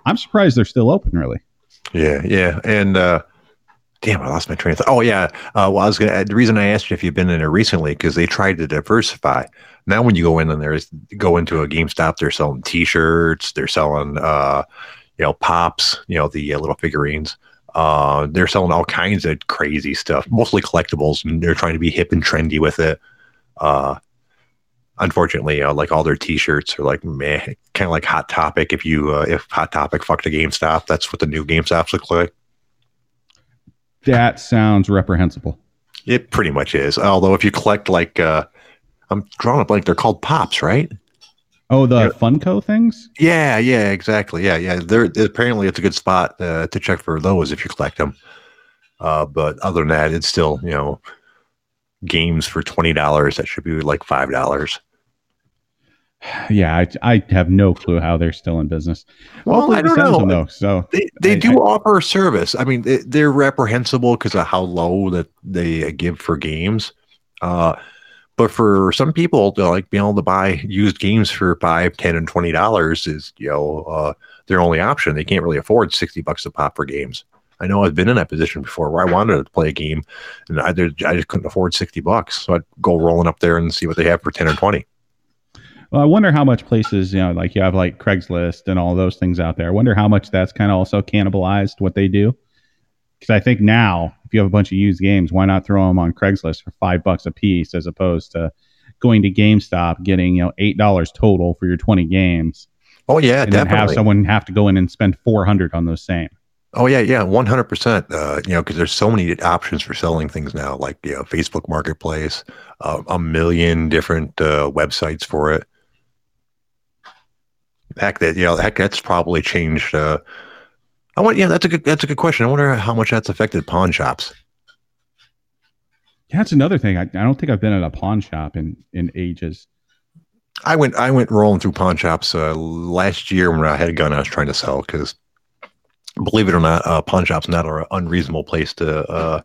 I'm surprised they're still open, really. Yeah, yeah, and uh, damn, I lost my train of thought. Oh yeah, uh, well I was gonna. The reason I asked you if you've been in there recently because they tried to diversify. Now when you go in and there's go into a GameStop, they're selling T-shirts, they're selling uh, you know pops, you know the uh, little figurines. Uh, they're selling all kinds of crazy stuff, mostly collectibles, and they're trying to be hip and trendy with it. Uh, unfortunately, uh, like all their T-shirts are like meh, kind of like Hot Topic. If you uh, if Hot Topic fucked a GameStop, that's what the new GameStops look like. That sounds reprehensible. It pretty much is. Although if you collect like, uh, I'm drawing a blank, they're called pops, right? Oh, the yeah. Funko things? Yeah, yeah, exactly. Yeah, yeah. There apparently it's a good spot uh, to check for those if you collect them. Uh, but other than that, it's still you know games for twenty dollars that should be like five dollars. Yeah, I, I have no clue how they're still in business. Well, I don't know. Them, though, so they they I, do I, offer a service. I mean, they, are reprehensible because of how low that they give for games. Uh, but for some people, like being able to buy used games for five, ten, and twenty dollars is you know uh, their only option. They can't really afford sixty bucks a pop for games. I know I've been in that position before where I wanted to play a game and I, I just couldn't afford sixty bucks, so I'd go rolling up there and see what they have for ten or twenty. Well, I wonder how much places, you know, like you have like Craigslist and all those things out there. I wonder how much that's kind of also cannibalized what they do. Because I think now if you have a bunch of used games, why not throw them on Craigslist for five bucks a piece as opposed to going to GameStop getting you know eight dollars total for your twenty games? Oh yeah, and definitely. Then have someone have to go in and spend four hundred on those same. Oh yeah, yeah, one hundred percent. Uh, you know, because there's so many options for selling things now, like you know, Facebook Marketplace, uh, a million different uh, websites for it. Heck, that you know, heck, that's probably changed. Uh, I want, yeah, that's a good, that's a good question. I wonder how much that's affected pawn shops. Yeah, that's another thing. I, I don't think I've been at a pawn shop in in ages. I went I went rolling through pawn shops uh, last year when I had a gun I was trying to sell because, believe it or not, uh, pawn shops are not an unreasonable place to uh,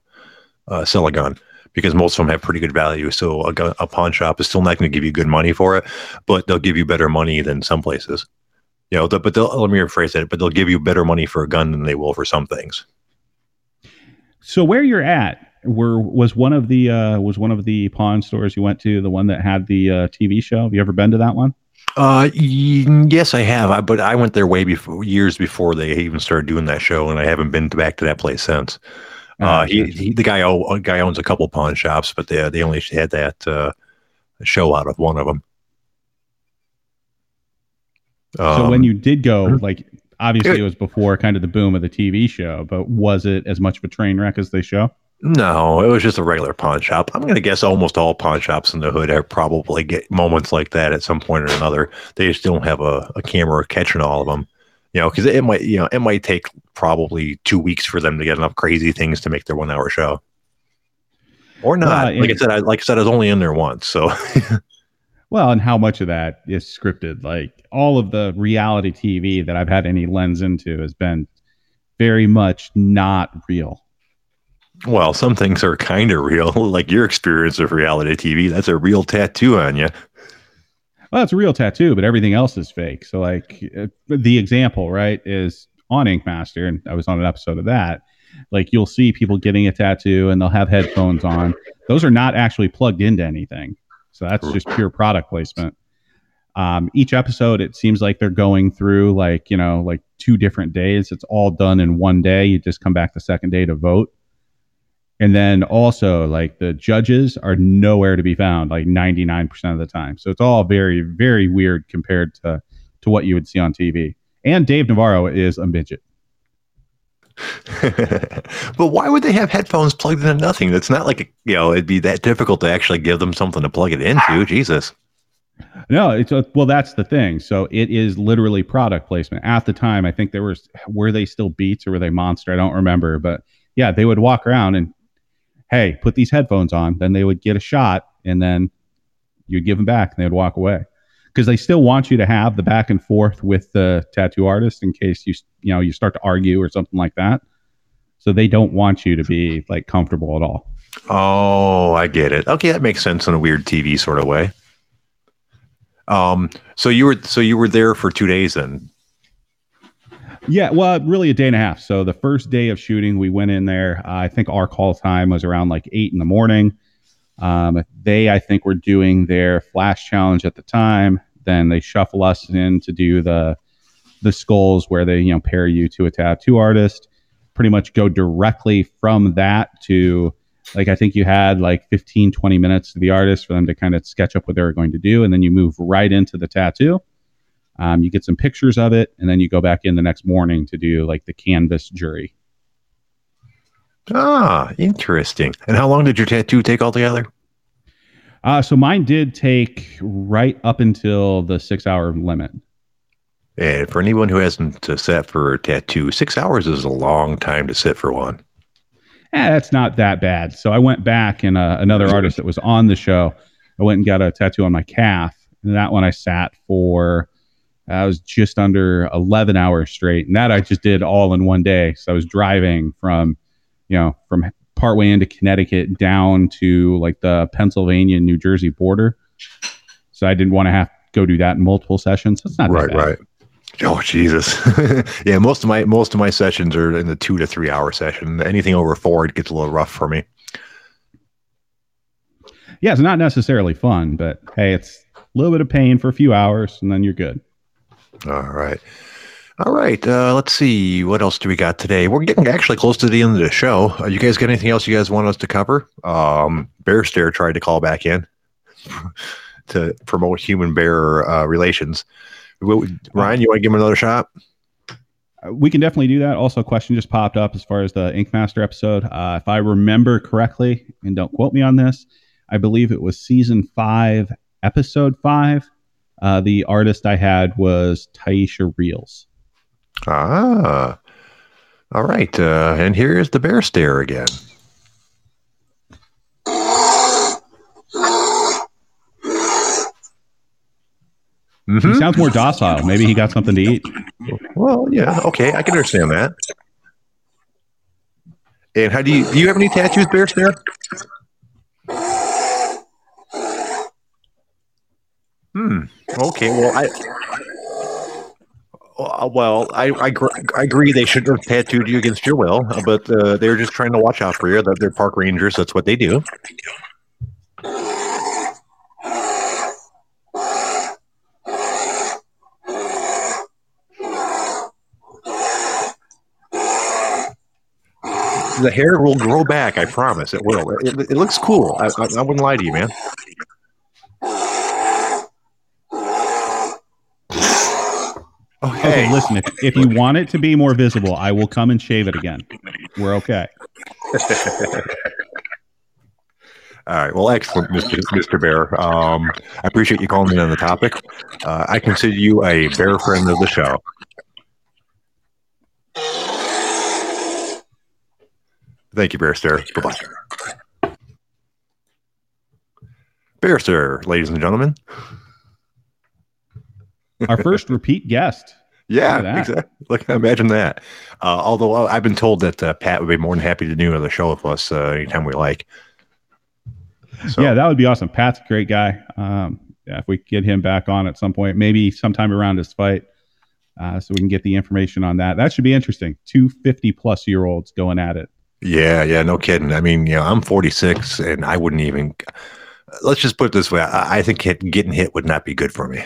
uh, sell a gun because most of them have pretty good value. So a, gun, a pawn shop is still not going to give you good money for it, but they'll give you better money than some places you know, but they'll, let me rephrase it, but they'll give you better money for a gun than they will for some things. So where you're at, were was one of the uh, was one of the pawn stores you went to the one that had the uh, TV show? Have you ever been to that one? Uh, yes, I have. I, but I went there way before, years before they even started doing that show, and I haven't been back to that place since. Oh, uh, he, he, the guy, oh, guy owns a couple pawn shops, but they they only had that uh, show out of one of them. Um, so when um, you did go, mm-hmm. like obviously it, it was before kind of the boom of the TV show, but was it as much of a train wreck as they show? No, it was just a regular pawn shop. I'm going to guess almost all pawn shops in the hood have probably get moments like that at some point or another. They just don't have a, a camera catching all of them, you know, because it might, you know, it might take probably two weeks for them to get enough crazy things to make their one hour show, or not. Uh, like I said, I like I said, I was only in there once, so. well, and how much of that is scripted? Like all of the reality TV that I've had any lens into has been very much not real. Well, some things are kind of real, like your experience of reality TV. That's a real tattoo on you. Well, it's a real tattoo, but everything else is fake. So, like uh, the example, right, is on Ink Master, and I was on an episode of that. Like you'll see people getting a tattoo, and they'll have headphones on. Those are not actually plugged into anything. So that's just pure product placement um, each episode it seems like they're going through like you know like two different days it's all done in one day you just come back the second day to vote And then also, like the judges are nowhere to be found, like 99% of the time. So it's all very, very weird compared to, to what you would see on TV. And Dave Navarro is a midget. but why would they have headphones plugged into nothing? That's not like you know it'd be that difficult to actually give them something to plug it into. Jesus. No, it's a, well. That's the thing. So it is literally product placement. At the time, I think there was were they still Beats or were they Monster? I don't remember, but yeah, they would walk around and hey, put these headphones on. Then they would get a shot, and then you'd give them back, and they would walk away because they still want you to have the back and forth with the tattoo artist in case you you know you start to argue or something like that. So they don't want you to be like comfortable at all. Oh, I get it. Okay, that makes sense in a weird TV sort of way. Um, so you were so you were there for two days then. Yeah, well, really a day and a half. So the first day of shooting, we went in there. Uh, I think our call time was around like eight in the morning. Um, they, I think, were doing their flash challenge at the time. Then they shuffle us in to do the the skulls where they you know pair you to a tattoo artist. Pretty much go directly from that to like I think you had like 15, 20 minutes to the artist for them to kind of sketch up what they were going to do, and then you move right into the tattoo. Um, you get some pictures of it, and then you go back in the next morning to do like the canvas jury. Ah, interesting. And how long did your tattoo take altogether? Uh, so mine did take right up until the six hour limit. And for anyone who hasn't uh, sat for a tattoo, six hours is a long time to sit for one. Eh, that's not that bad. So I went back and uh, another artist that was on the show, I went and got a tattoo on my calf. And that one I sat for, I was just under 11 hours straight. And that I just did all in one day. So I was driving from, you know, from partway into Connecticut down to like the Pennsylvania New Jersey border. So I didn't want to have to go do that in multiple sessions. It's not right, right. Oh Jesus! yeah, most of my most of my sessions are in the two to three hour session. Anything over four, it gets a little rough for me. Yeah, it's not necessarily fun, but hey, it's a little bit of pain for a few hours, and then you're good. All right. All right. Uh, let's see. What else do we got today? We're getting actually close to the end of the show. Uh, you guys got anything else you guys want us to cover? Um, bear Stare tried to call back in to promote human bear uh, relations. Ryan, you want to give him another shot? Uh, we can definitely do that. Also, a question just popped up as far as the Ink Master episode. Uh, if I remember correctly, and don't quote me on this, I believe it was season five, episode five. Uh, the artist I had was Taisha Reels. Ah, all right. Uh, and here's the bear stare again. Mm-hmm. He sounds more docile. Maybe he got something to eat. Well, yeah, okay, I can understand that. And how do you do? You have any tattoos, bear stare? Hmm. Okay. Well, I well, I, I, I, agree they shouldn't have tattooed you against your will, uh, but uh, they're just trying to watch out for you. They're park rangers. That's what they do. The hair will grow back. I promise. It will. It, it looks cool. I, I, I wouldn't lie to you, man. Okay. okay, listen, if, if you want it to be more visible, I will come and shave it again. We're okay. All right. Well, excellent, Mr. Mr. Bear. Um, I appreciate you calling in on the topic. Uh, I consider you a bear friend of the show. Thank you, Bear Star. Bye bye. Bear Sir, ladies and gentlemen our first repeat guest. Yeah, exactly. Look, imagine that. Uh, although uh, I've been told that uh, Pat would be more than happy to do another show with us uh, anytime we like. So. Yeah, that would be awesome. Pat's a great guy. Um, yeah, if we get him back on at some point, maybe sometime around his fight, uh, so we can get the information on that. That should be interesting. Two 50 plus year olds going at it. Yeah, yeah, no kidding. I mean, you know, I'm 46 and I wouldn't even. Let's just put it this way: I, I think hit, getting hit would not be good for me.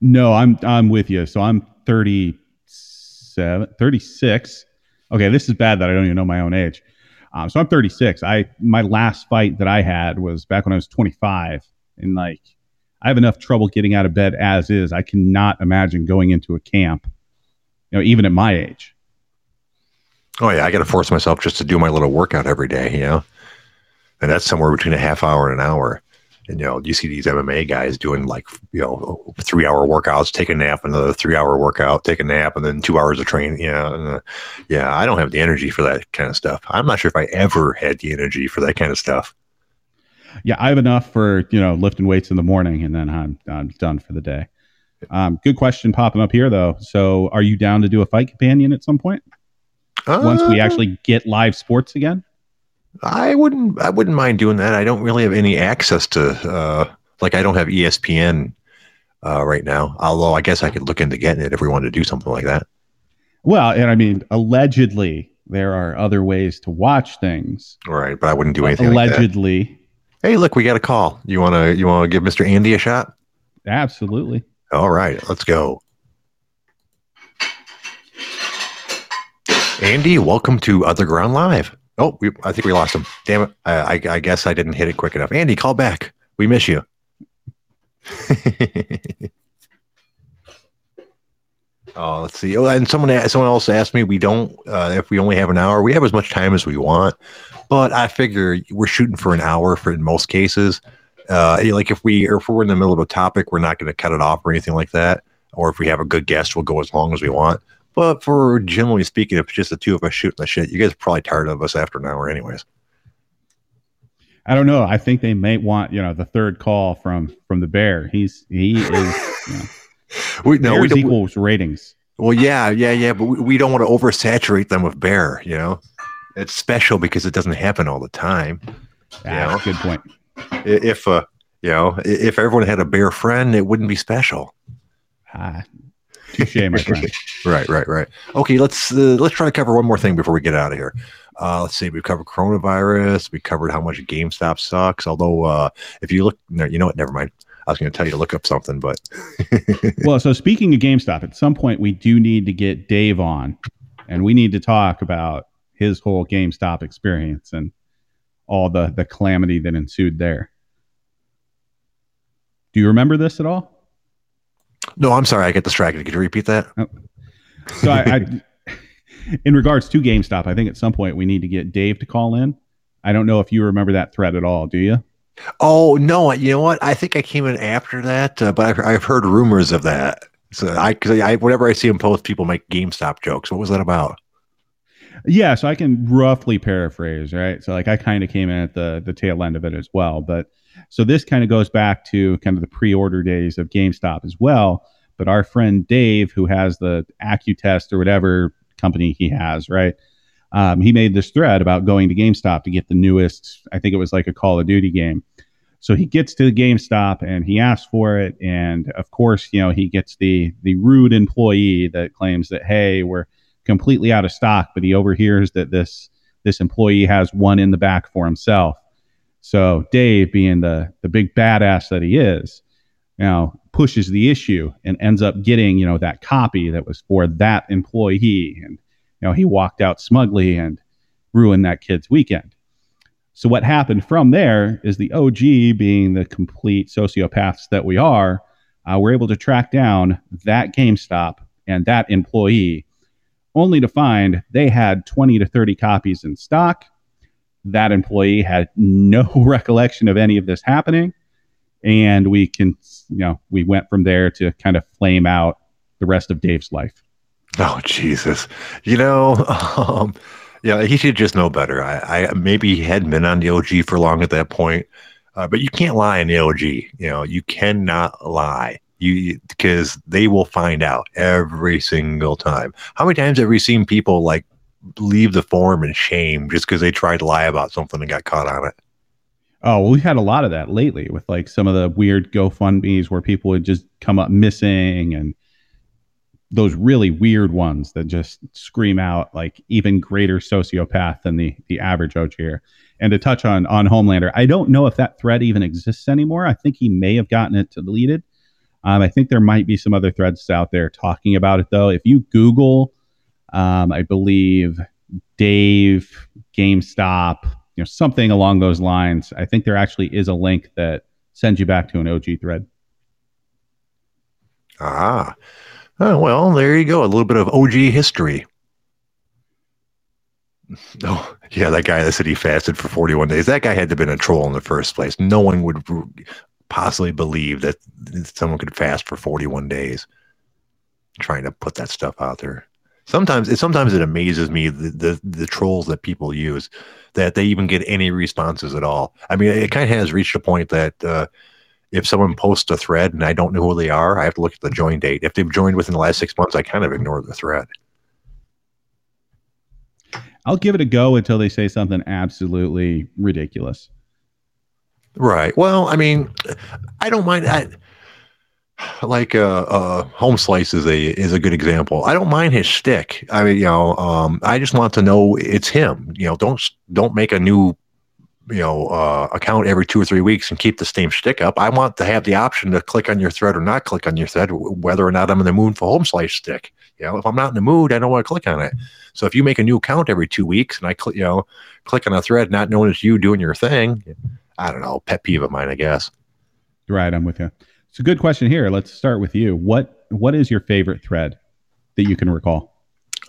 No, I'm I'm with you. So I'm 37, 36. Okay, this is bad that I don't even know my own age. Um, so I'm 36. I my last fight that I had was back when I was 25, and like I have enough trouble getting out of bed as is. I cannot imagine going into a camp, you know, even at my age. Oh yeah, I got to force myself just to do my little workout every day, you know, and that's somewhere between a half hour and an hour. And you know, you see these MMA guys doing like you know three hour workouts, take a nap, another three hour workout, take a nap, and then two hours of training. Yeah, and, uh, yeah, I don't have the energy for that kind of stuff. I'm not sure if I ever had the energy for that kind of stuff. Yeah, I have enough for you know lifting weights in the morning, and then I'm I'm done for the day. Um, good question popping up here though. So, are you down to do a fight companion at some point? Uh, Once we actually get live sports again? I wouldn't. I wouldn't mind doing that. I don't really have any access to. Uh, like, I don't have ESPN uh, right now. Although I guess I could look into getting it if we wanted to do something like that. Well, and I mean, allegedly there are other ways to watch things. Right, but I wouldn't do anything. Allegedly. Like hey, look, we got a call. You wanna you wanna give Mister Andy a shot? Absolutely. All right, let's go. Andy, welcome to Other Ground Live. Oh, we, I think we lost him. Damn it. I, I, I, guess I didn't hit it quick enough. Andy, call back. We miss you. oh, let's see. Oh, and someone someone else asked me. We don't uh, if we only have an hour. We have as much time as we want, but I figure we're shooting for an hour for in most cases. Uh, like if we if we're in the middle of a topic, we're not going to cut it off or anything like that. Or if we have a good guest, we'll go as long as we want. But for generally speaking, if it's just the two of us shooting the shit, you guys are probably tired of us after an hour, anyways. I don't know. I think they may want you know the third call from from the bear. He's he is. You know, we no we equals ratings. Well, yeah, yeah, yeah, but we, we don't want to oversaturate them with bear. You know, it's special because it doesn't happen all the time. Ah, good point. If uh, you know, if everyone had a bear friend, it wouldn't be special. Ah, Touche, my friend. right, right, right. Okay, let's uh, let's try to cover one more thing before we get out of here. Uh, let's see. We've covered coronavirus. We covered how much GameStop sucks. Although, uh, if you look, you know what? Never mind. I was going to tell you to look up something, but well. So speaking of GameStop, at some point we do need to get Dave on, and we need to talk about his whole GameStop experience and all the the calamity that ensued there. Do you remember this at all? No, I'm sorry, I get distracted. Could you repeat that? Oh. So I, I, in regards to GameStop, I think at some point we need to get Dave to call in. I don't know if you remember that thread at all. Do you? Oh no, you know what? I think I came in after that, uh, but I've, I've heard rumors of that. So I, because I, whenever I see him post, people make GameStop jokes. What was that about? Yeah, so I can roughly paraphrase, right? So like I kind of came in at the the tail end of it as well, but so this kind of goes back to kind of the pre-order days of GameStop as well. But our friend Dave, who has the AccuTest or whatever company he has, right? Um, he made this thread about going to GameStop to get the newest. I think it was like a Call of Duty game. So he gets to the GameStop and he asks for it, and of course, you know, he gets the the rude employee that claims that hey, we're completely out of stock, but he overhears that this this employee has one in the back for himself. So Dave, being the the big badass that he is, you know, pushes the issue and ends up getting you know that copy that was for that employee, and you know he walked out smugly and ruined that kid's weekend. So what happened from there is the OG, being the complete sociopaths that we are, uh, we're able to track down that GameStop and that employee, only to find they had 20 to 30 copies in stock that employee had no recollection of any of this happening. And we can, you know, we went from there to kind of flame out the rest of Dave's life. Oh, Jesus. You know, um, yeah, he should just know better. I, I maybe he hadn't been on the OG for long at that point, uh, but you can't lie in the OG. You know, you cannot lie. You because they will find out every single time. How many times have we seen people like leave the forum in shame just because they tried to lie about something and got caught on it. Oh, well, we've had a lot of that lately with like some of the weird GoFundMe's where people would just come up missing and those really weird ones that just scream out like even greater sociopath than the the average OG here. And to touch on on Homelander, I don't know if that thread even exists anymore. I think he may have gotten it deleted. Um, I think there might be some other threads out there talking about it though. If you Google um, I believe Dave, GameStop, you know, something along those lines. I think there actually is a link that sends you back to an OG thread. Ah, oh, well, there you go. A little bit of OG history. Oh, yeah, that guy that said he fasted for 41 days. That guy had to have been a troll in the first place. No one would possibly believe that someone could fast for 41 days trying to put that stuff out there. Sometimes it sometimes it amazes me the, the, the trolls that people use that they even get any responses at all. I mean, it kind of has reached a point that uh, if someone posts a thread and I don't know who they are, I have to look at the join date. If they've joined within the last six months, I kind of ignore the thread. I'll give it a go until they say something absolutely ridiculous. Right. Well, I mean, I don't mind. I, like uh, uh, home slice is a is a good example. I don't mind his stick. I mean, you know, um, I just want to know it's him. You know, don't don't make a new you know uh, account every two or three weeks and keep the same stick up. I want to have the option to click on your thread or not click on your thread, whether or not I'm in the mood for home slice stick. You know, if I'm not in the mood, I don't want to click on it. So if you make a new account every two weeks and I click, you know, click on a thread, not knowing it's you doing your thing, I don't know, pet peeve of mine, I guess. Right, I'm with you. It's a good question here. Let's start with you. What What is your favorite thread that you can recall?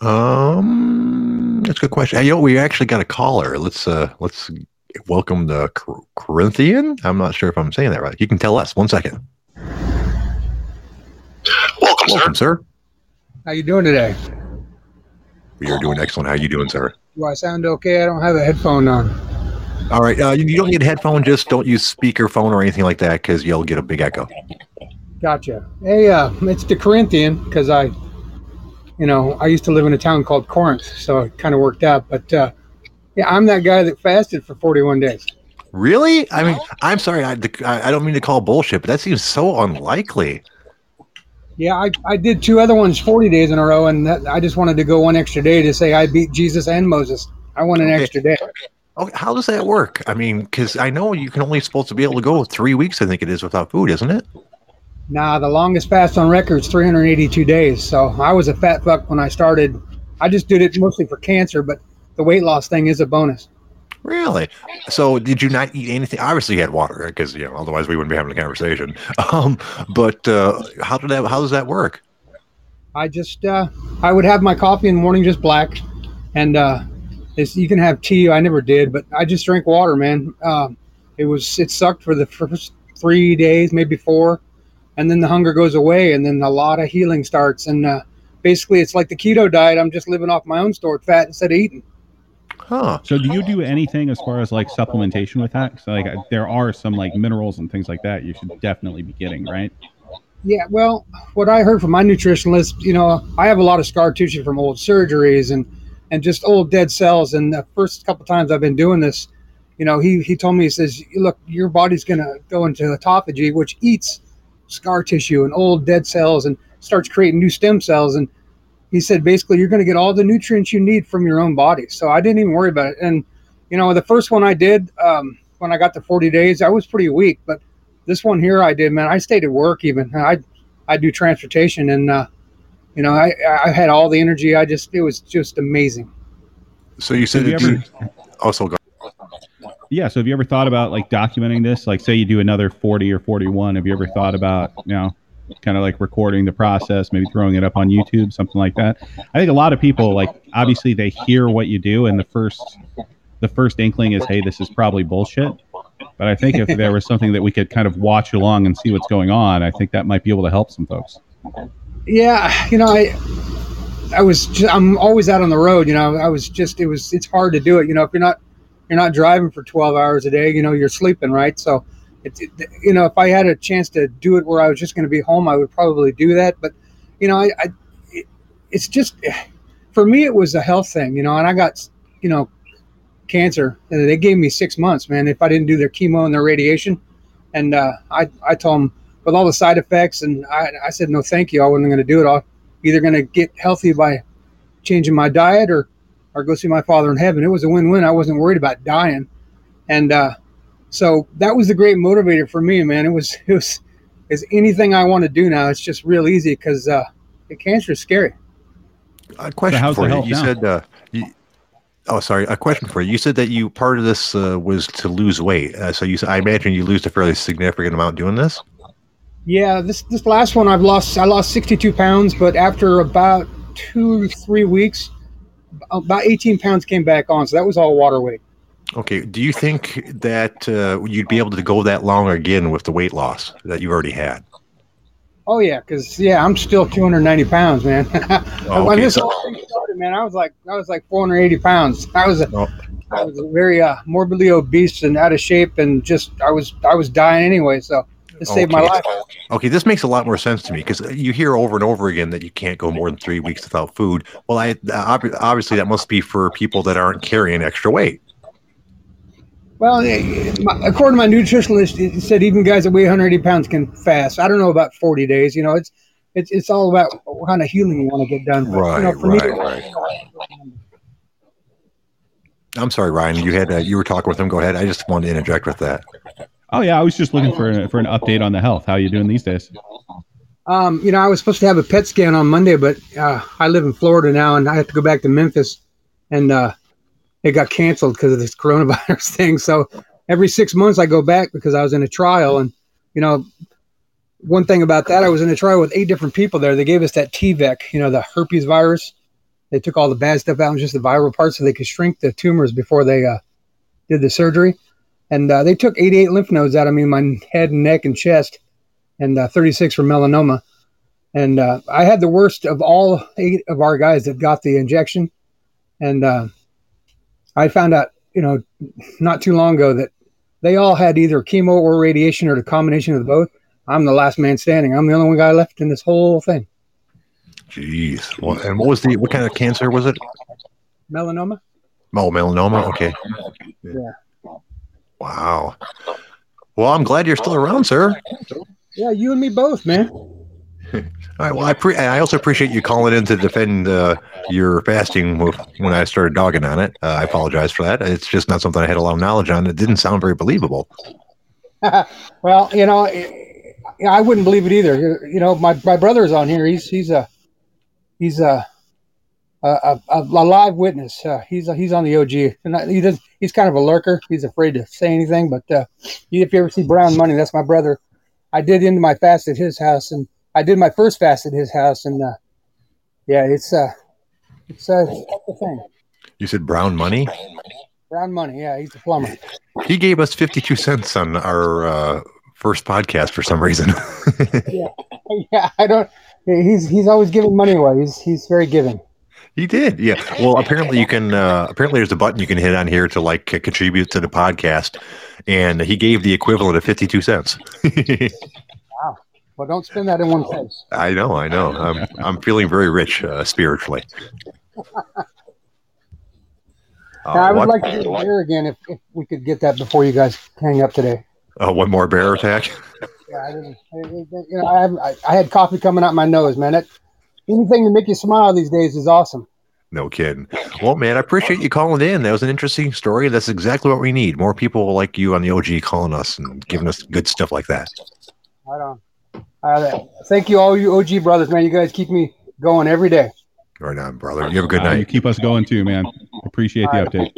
Um, that's a good question. Hey, yo, we actually got a caller. Let's uh, let's welcome the Corinthian. I'm not sure if I'm saying that right. You can tell us. One second. Welcome, welcome sir. sir. How you doing today? We are doing excellent. How you doing, sir? Do I sound okay? I don't have a headphone on. All right. Uh, you don't need a headphone. Just don't use speakerphone or anything like that because you'll get a big echo. Gotcha. Hey, uh, it's the Corinthian because I, you know, I used to live in a town called Corinth, so it kind of worked out. But uh, yeah, I'm that guy that fasted for 41 days. Really? I mean, I'm sorry. I, I don't mean to call bullshit, but that seems so unlikely. Yeah, I, I did two other ones 40 days in a row, and that, I just wanted to go one extra day to say I beat Jesus and Moses. I want an okay. extra day. Okay, how does that work? I mean, because I know you can only supposed to be able to go three weeks. I think it is without food, isn't it? Nah, the longest fast on record is 382 days. So I was a fat fuck when I started. I just did it mostly for cancer, but the weight loss thing is a bonus. Really? So did you not eat anything? Obviously, you had water because you know otherwise we wouldn't be having a conversation. Um, but uh, how did that? How does that work? I just uh, I would have my coffee in the morning, just black, and uh, it's, you can have tea. I never did, but I just drank water, man. Um, it was it sucked for the first three days, maybe four, and then the hunger goes away, and then a lot of healing starts. And uh, basically, it's like the keto diet. I'm just living off my own stored fat instead of eating. Huh. So, do you do anything as far as like supplementation with that? So, like, there are some like minerals and things like that you should definitely be getting, right? Yeah, well, what I heard from my nutritionist, you know, I have a lot of scar tissue from old surgeries and and just old dead cells. And the first couple times I've been doing this, you know, he, he told me, he says, look, your body's going to go into autophagy, which eats scar tissue and old dead cells and starts creating new stem cells. And he said, basically, you're going to get all the nutrients you need from your own body. So I didn't even worry about it. And, you know, the first one I did, um, when I got to 40 days, I was pretty weak, but this one here I did, man, I stayed at work even. I, I do transportation and, uh, you know, I, I had all the energy. I just, it was just amazing. So you said, you ever, oh, also go. Yeah. So have you ever thought about like documenting this? Like, say you do another 40 or 41. Have you ever thought about, you know, kind of like recording the process, maybe throwing it up on YouTube, something like that? I think a lot of people, like, obviously they hear what you do, and the first, the first inkling is, hey, this is probably bullshit. But I think if there was something that we could kind of watch along and see what's going on, I think that might be able to help some folks yeah, you know, I I was just, I'm always out on the road. You know, I was just it was it's hard to do it. You know, if you're not you're not driving for 12 hours a day, you know, you're sleeping, right? So, it, it you know, if I had a chance to do it where I was just going to be home, I would probably do that. But you know, I, I it, it's just for me, it was a health thing. You know, and I got you know cancer. And they gave me six months, man, if I didn't do their chemo and their radiation. And uh, I I told them with all the side effects. And I, I said, no, thank you. I wasn't going to do it. I'm either going to get healthy by changing my diet or, or go see my father in heaven. It was a win-win. I wasn't worried about dying. And, uh, so that was the great motivator for me, man. It was, it was, is anything I want to do now. It's just real easy because, uh, the cancer is scary. A question so for you. You now? said, uh, you, Oh, sorry. A question for you. You said that you part of this uh, was to lose weight. Uh, so you, I imagine you lose a fairly significant amount doing this. Yeah, this this last one I've lost. I lost 62 pounds, but after about two three weeks, about 18 pounds came back on. So that was all water weight. Okay. Do you think that uh, you'd be able to go that long again with the weight loss that you already had? Oh yeah, because yeah, I'm still 290 pounds, man. Oh, when this whole thing started, man, I was like I was like 480 pounds. I was a, Oh. I was very uh, morbidly obese and out of shape, and just I was I was dying anyway. So it saved my Okay. life. Okay, this makes a lot more sense to me because you hear over and over again that you can't go more than three weeks without food. Well, I obviously that must be for people that aren't carrying extra weight. Well, according to my nutritionist, it said even guys that weigh 180 pounds can fast. I don't know about 40 days. You know, it's it's it's all about what kind of healing you want to get done. But, you know, Right, me, right, I'm sorry, Ryan. You had uh, you were talking with him. Go ahead. I just wanted to interject with that. Oh yeah, I was just looking for for an update on the health. How you doing these days? Um, you know, I was supposed to have a PET scan on Monday, but uh, I live in Florida now, and I have to go back to Memphis, and uh, it got canceled because of this coronavirus thing. So every six months I go back because I was in a trial, and you know, one thing about that, I was in a trial with eight different people there. They gave us that T-VEC, you know, the herpes virus. They took all the bad stuff out and just the viral parts so they could shrink the tumors before they uh, did the surgery. And uh, they took 88 lymph nodes out of me, my head and neck and chest, and uh, 36 for melanoma. And uh, I had the worst of all eight of our guys that got the injection. And uh, I found out, you know, not too long ago that they all had either chemo or radiation or the combination of the both. I'm the last man standing. I'm the only one guy left in this whole thing. Jeez. Well, and what was the what kind of cancer was it? Melanoma? Oh, melanoma. Okay. Yeah. Wow. Well, I'm glad you're still around, sir. Yeah, you and me both, man. All right. Well, I pre- I also appreciate you calling in to defend uh, your fasting when I started dogging on it. Uh, I apologize for that. It's just not something I had a lot of knowledge on. It didn't sound very believable. well, you know, I- I wouldn't believe it either. You know, my, my brother's on here. He's he's a he's a a, a, a live witness. Uh, he's he's on the OG. He does. He's kind of a lurker. He's afraid to say anything. But uh, if you ever see Brown Money, that's my brother. I did into my fast at his house, and I did my first fast at his house, and uh, yeah, it's uh, it's uh, the thing. You said brown money. Brown Money. Yeah, he's a plumber. He gave us 52 cents on our uh, first podcast for some reason. yeah, yeah, I don't. He's he's always giving money away. He's he's very giving. He did. Yeah. Well, apparently you can. Uh, apparently there's a button you can hit on here to like uh, contribute to the podcast, and he gave the equivalent of 52 cents. Wow! Well, don't spend that in one place. I know. I know. I'm I'm feeling very rich uh, spiritually. Uh, I would what- like to do a beer again if, if we could get that before you guys hang up today. uh, one more bear attack. Yeah, I didn't. I, you know, I, I, I had coffee coming out my nose, man. It, anything to make you smile these days is awesome. No kidding. Well, man, I appreciate you calling in. That was an interesting story. That's exactly what we need. More people like you on the OG calling us and giving us good stuff like that. Right on. Uh, thank you, all you OG brothers, man. You guys keep me going every day. Right on, brother. You have a good Uh, you night. keep us going too, man. Appreciate the update.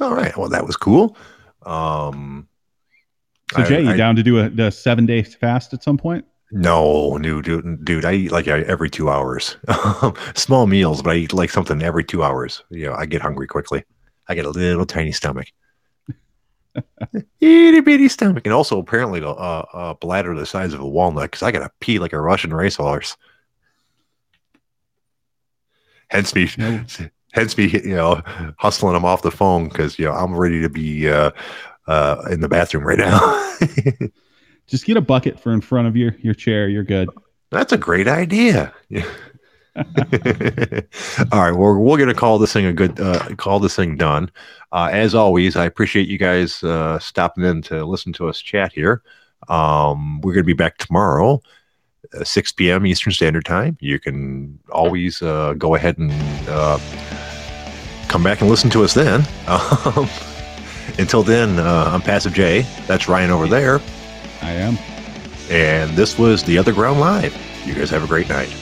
All right. Well, that was cool. Um, So Jay, you I- I- down to do a, a seven day fast at some point? No, no, dude, dude. I eat like uh, every two hours. Small meals, but I eat like something every two hours. You know, I get hungry quickly. I get a little tiny stomach, itty bitty stomach, and also apparently a, a, a bladder the size of a walnut because I gotta pee like a Russian racehorse. Hence me, No. hence me, you know, hustling them off the phone because you know I'm ready to be uh, uh, in the bathroom right now. Just get a bucket for in front of your, your chair. You're good. That's a great idea. Yeah. All right, well, we're going to call this thing a good uh, call this thing done. Uh, as always, I appreciate you guys uh, stopping in to listen to us chat here. Um, we're going to be back tomorrow, uh, 6 p.m. Eastern Standard Time. You can always uh, go ahead and uh, come back and listen to us then. Um, until then, uh, I'm Passive J. That's Ryan over there. I am. And this was The OtherGround Live. You guys have a great night.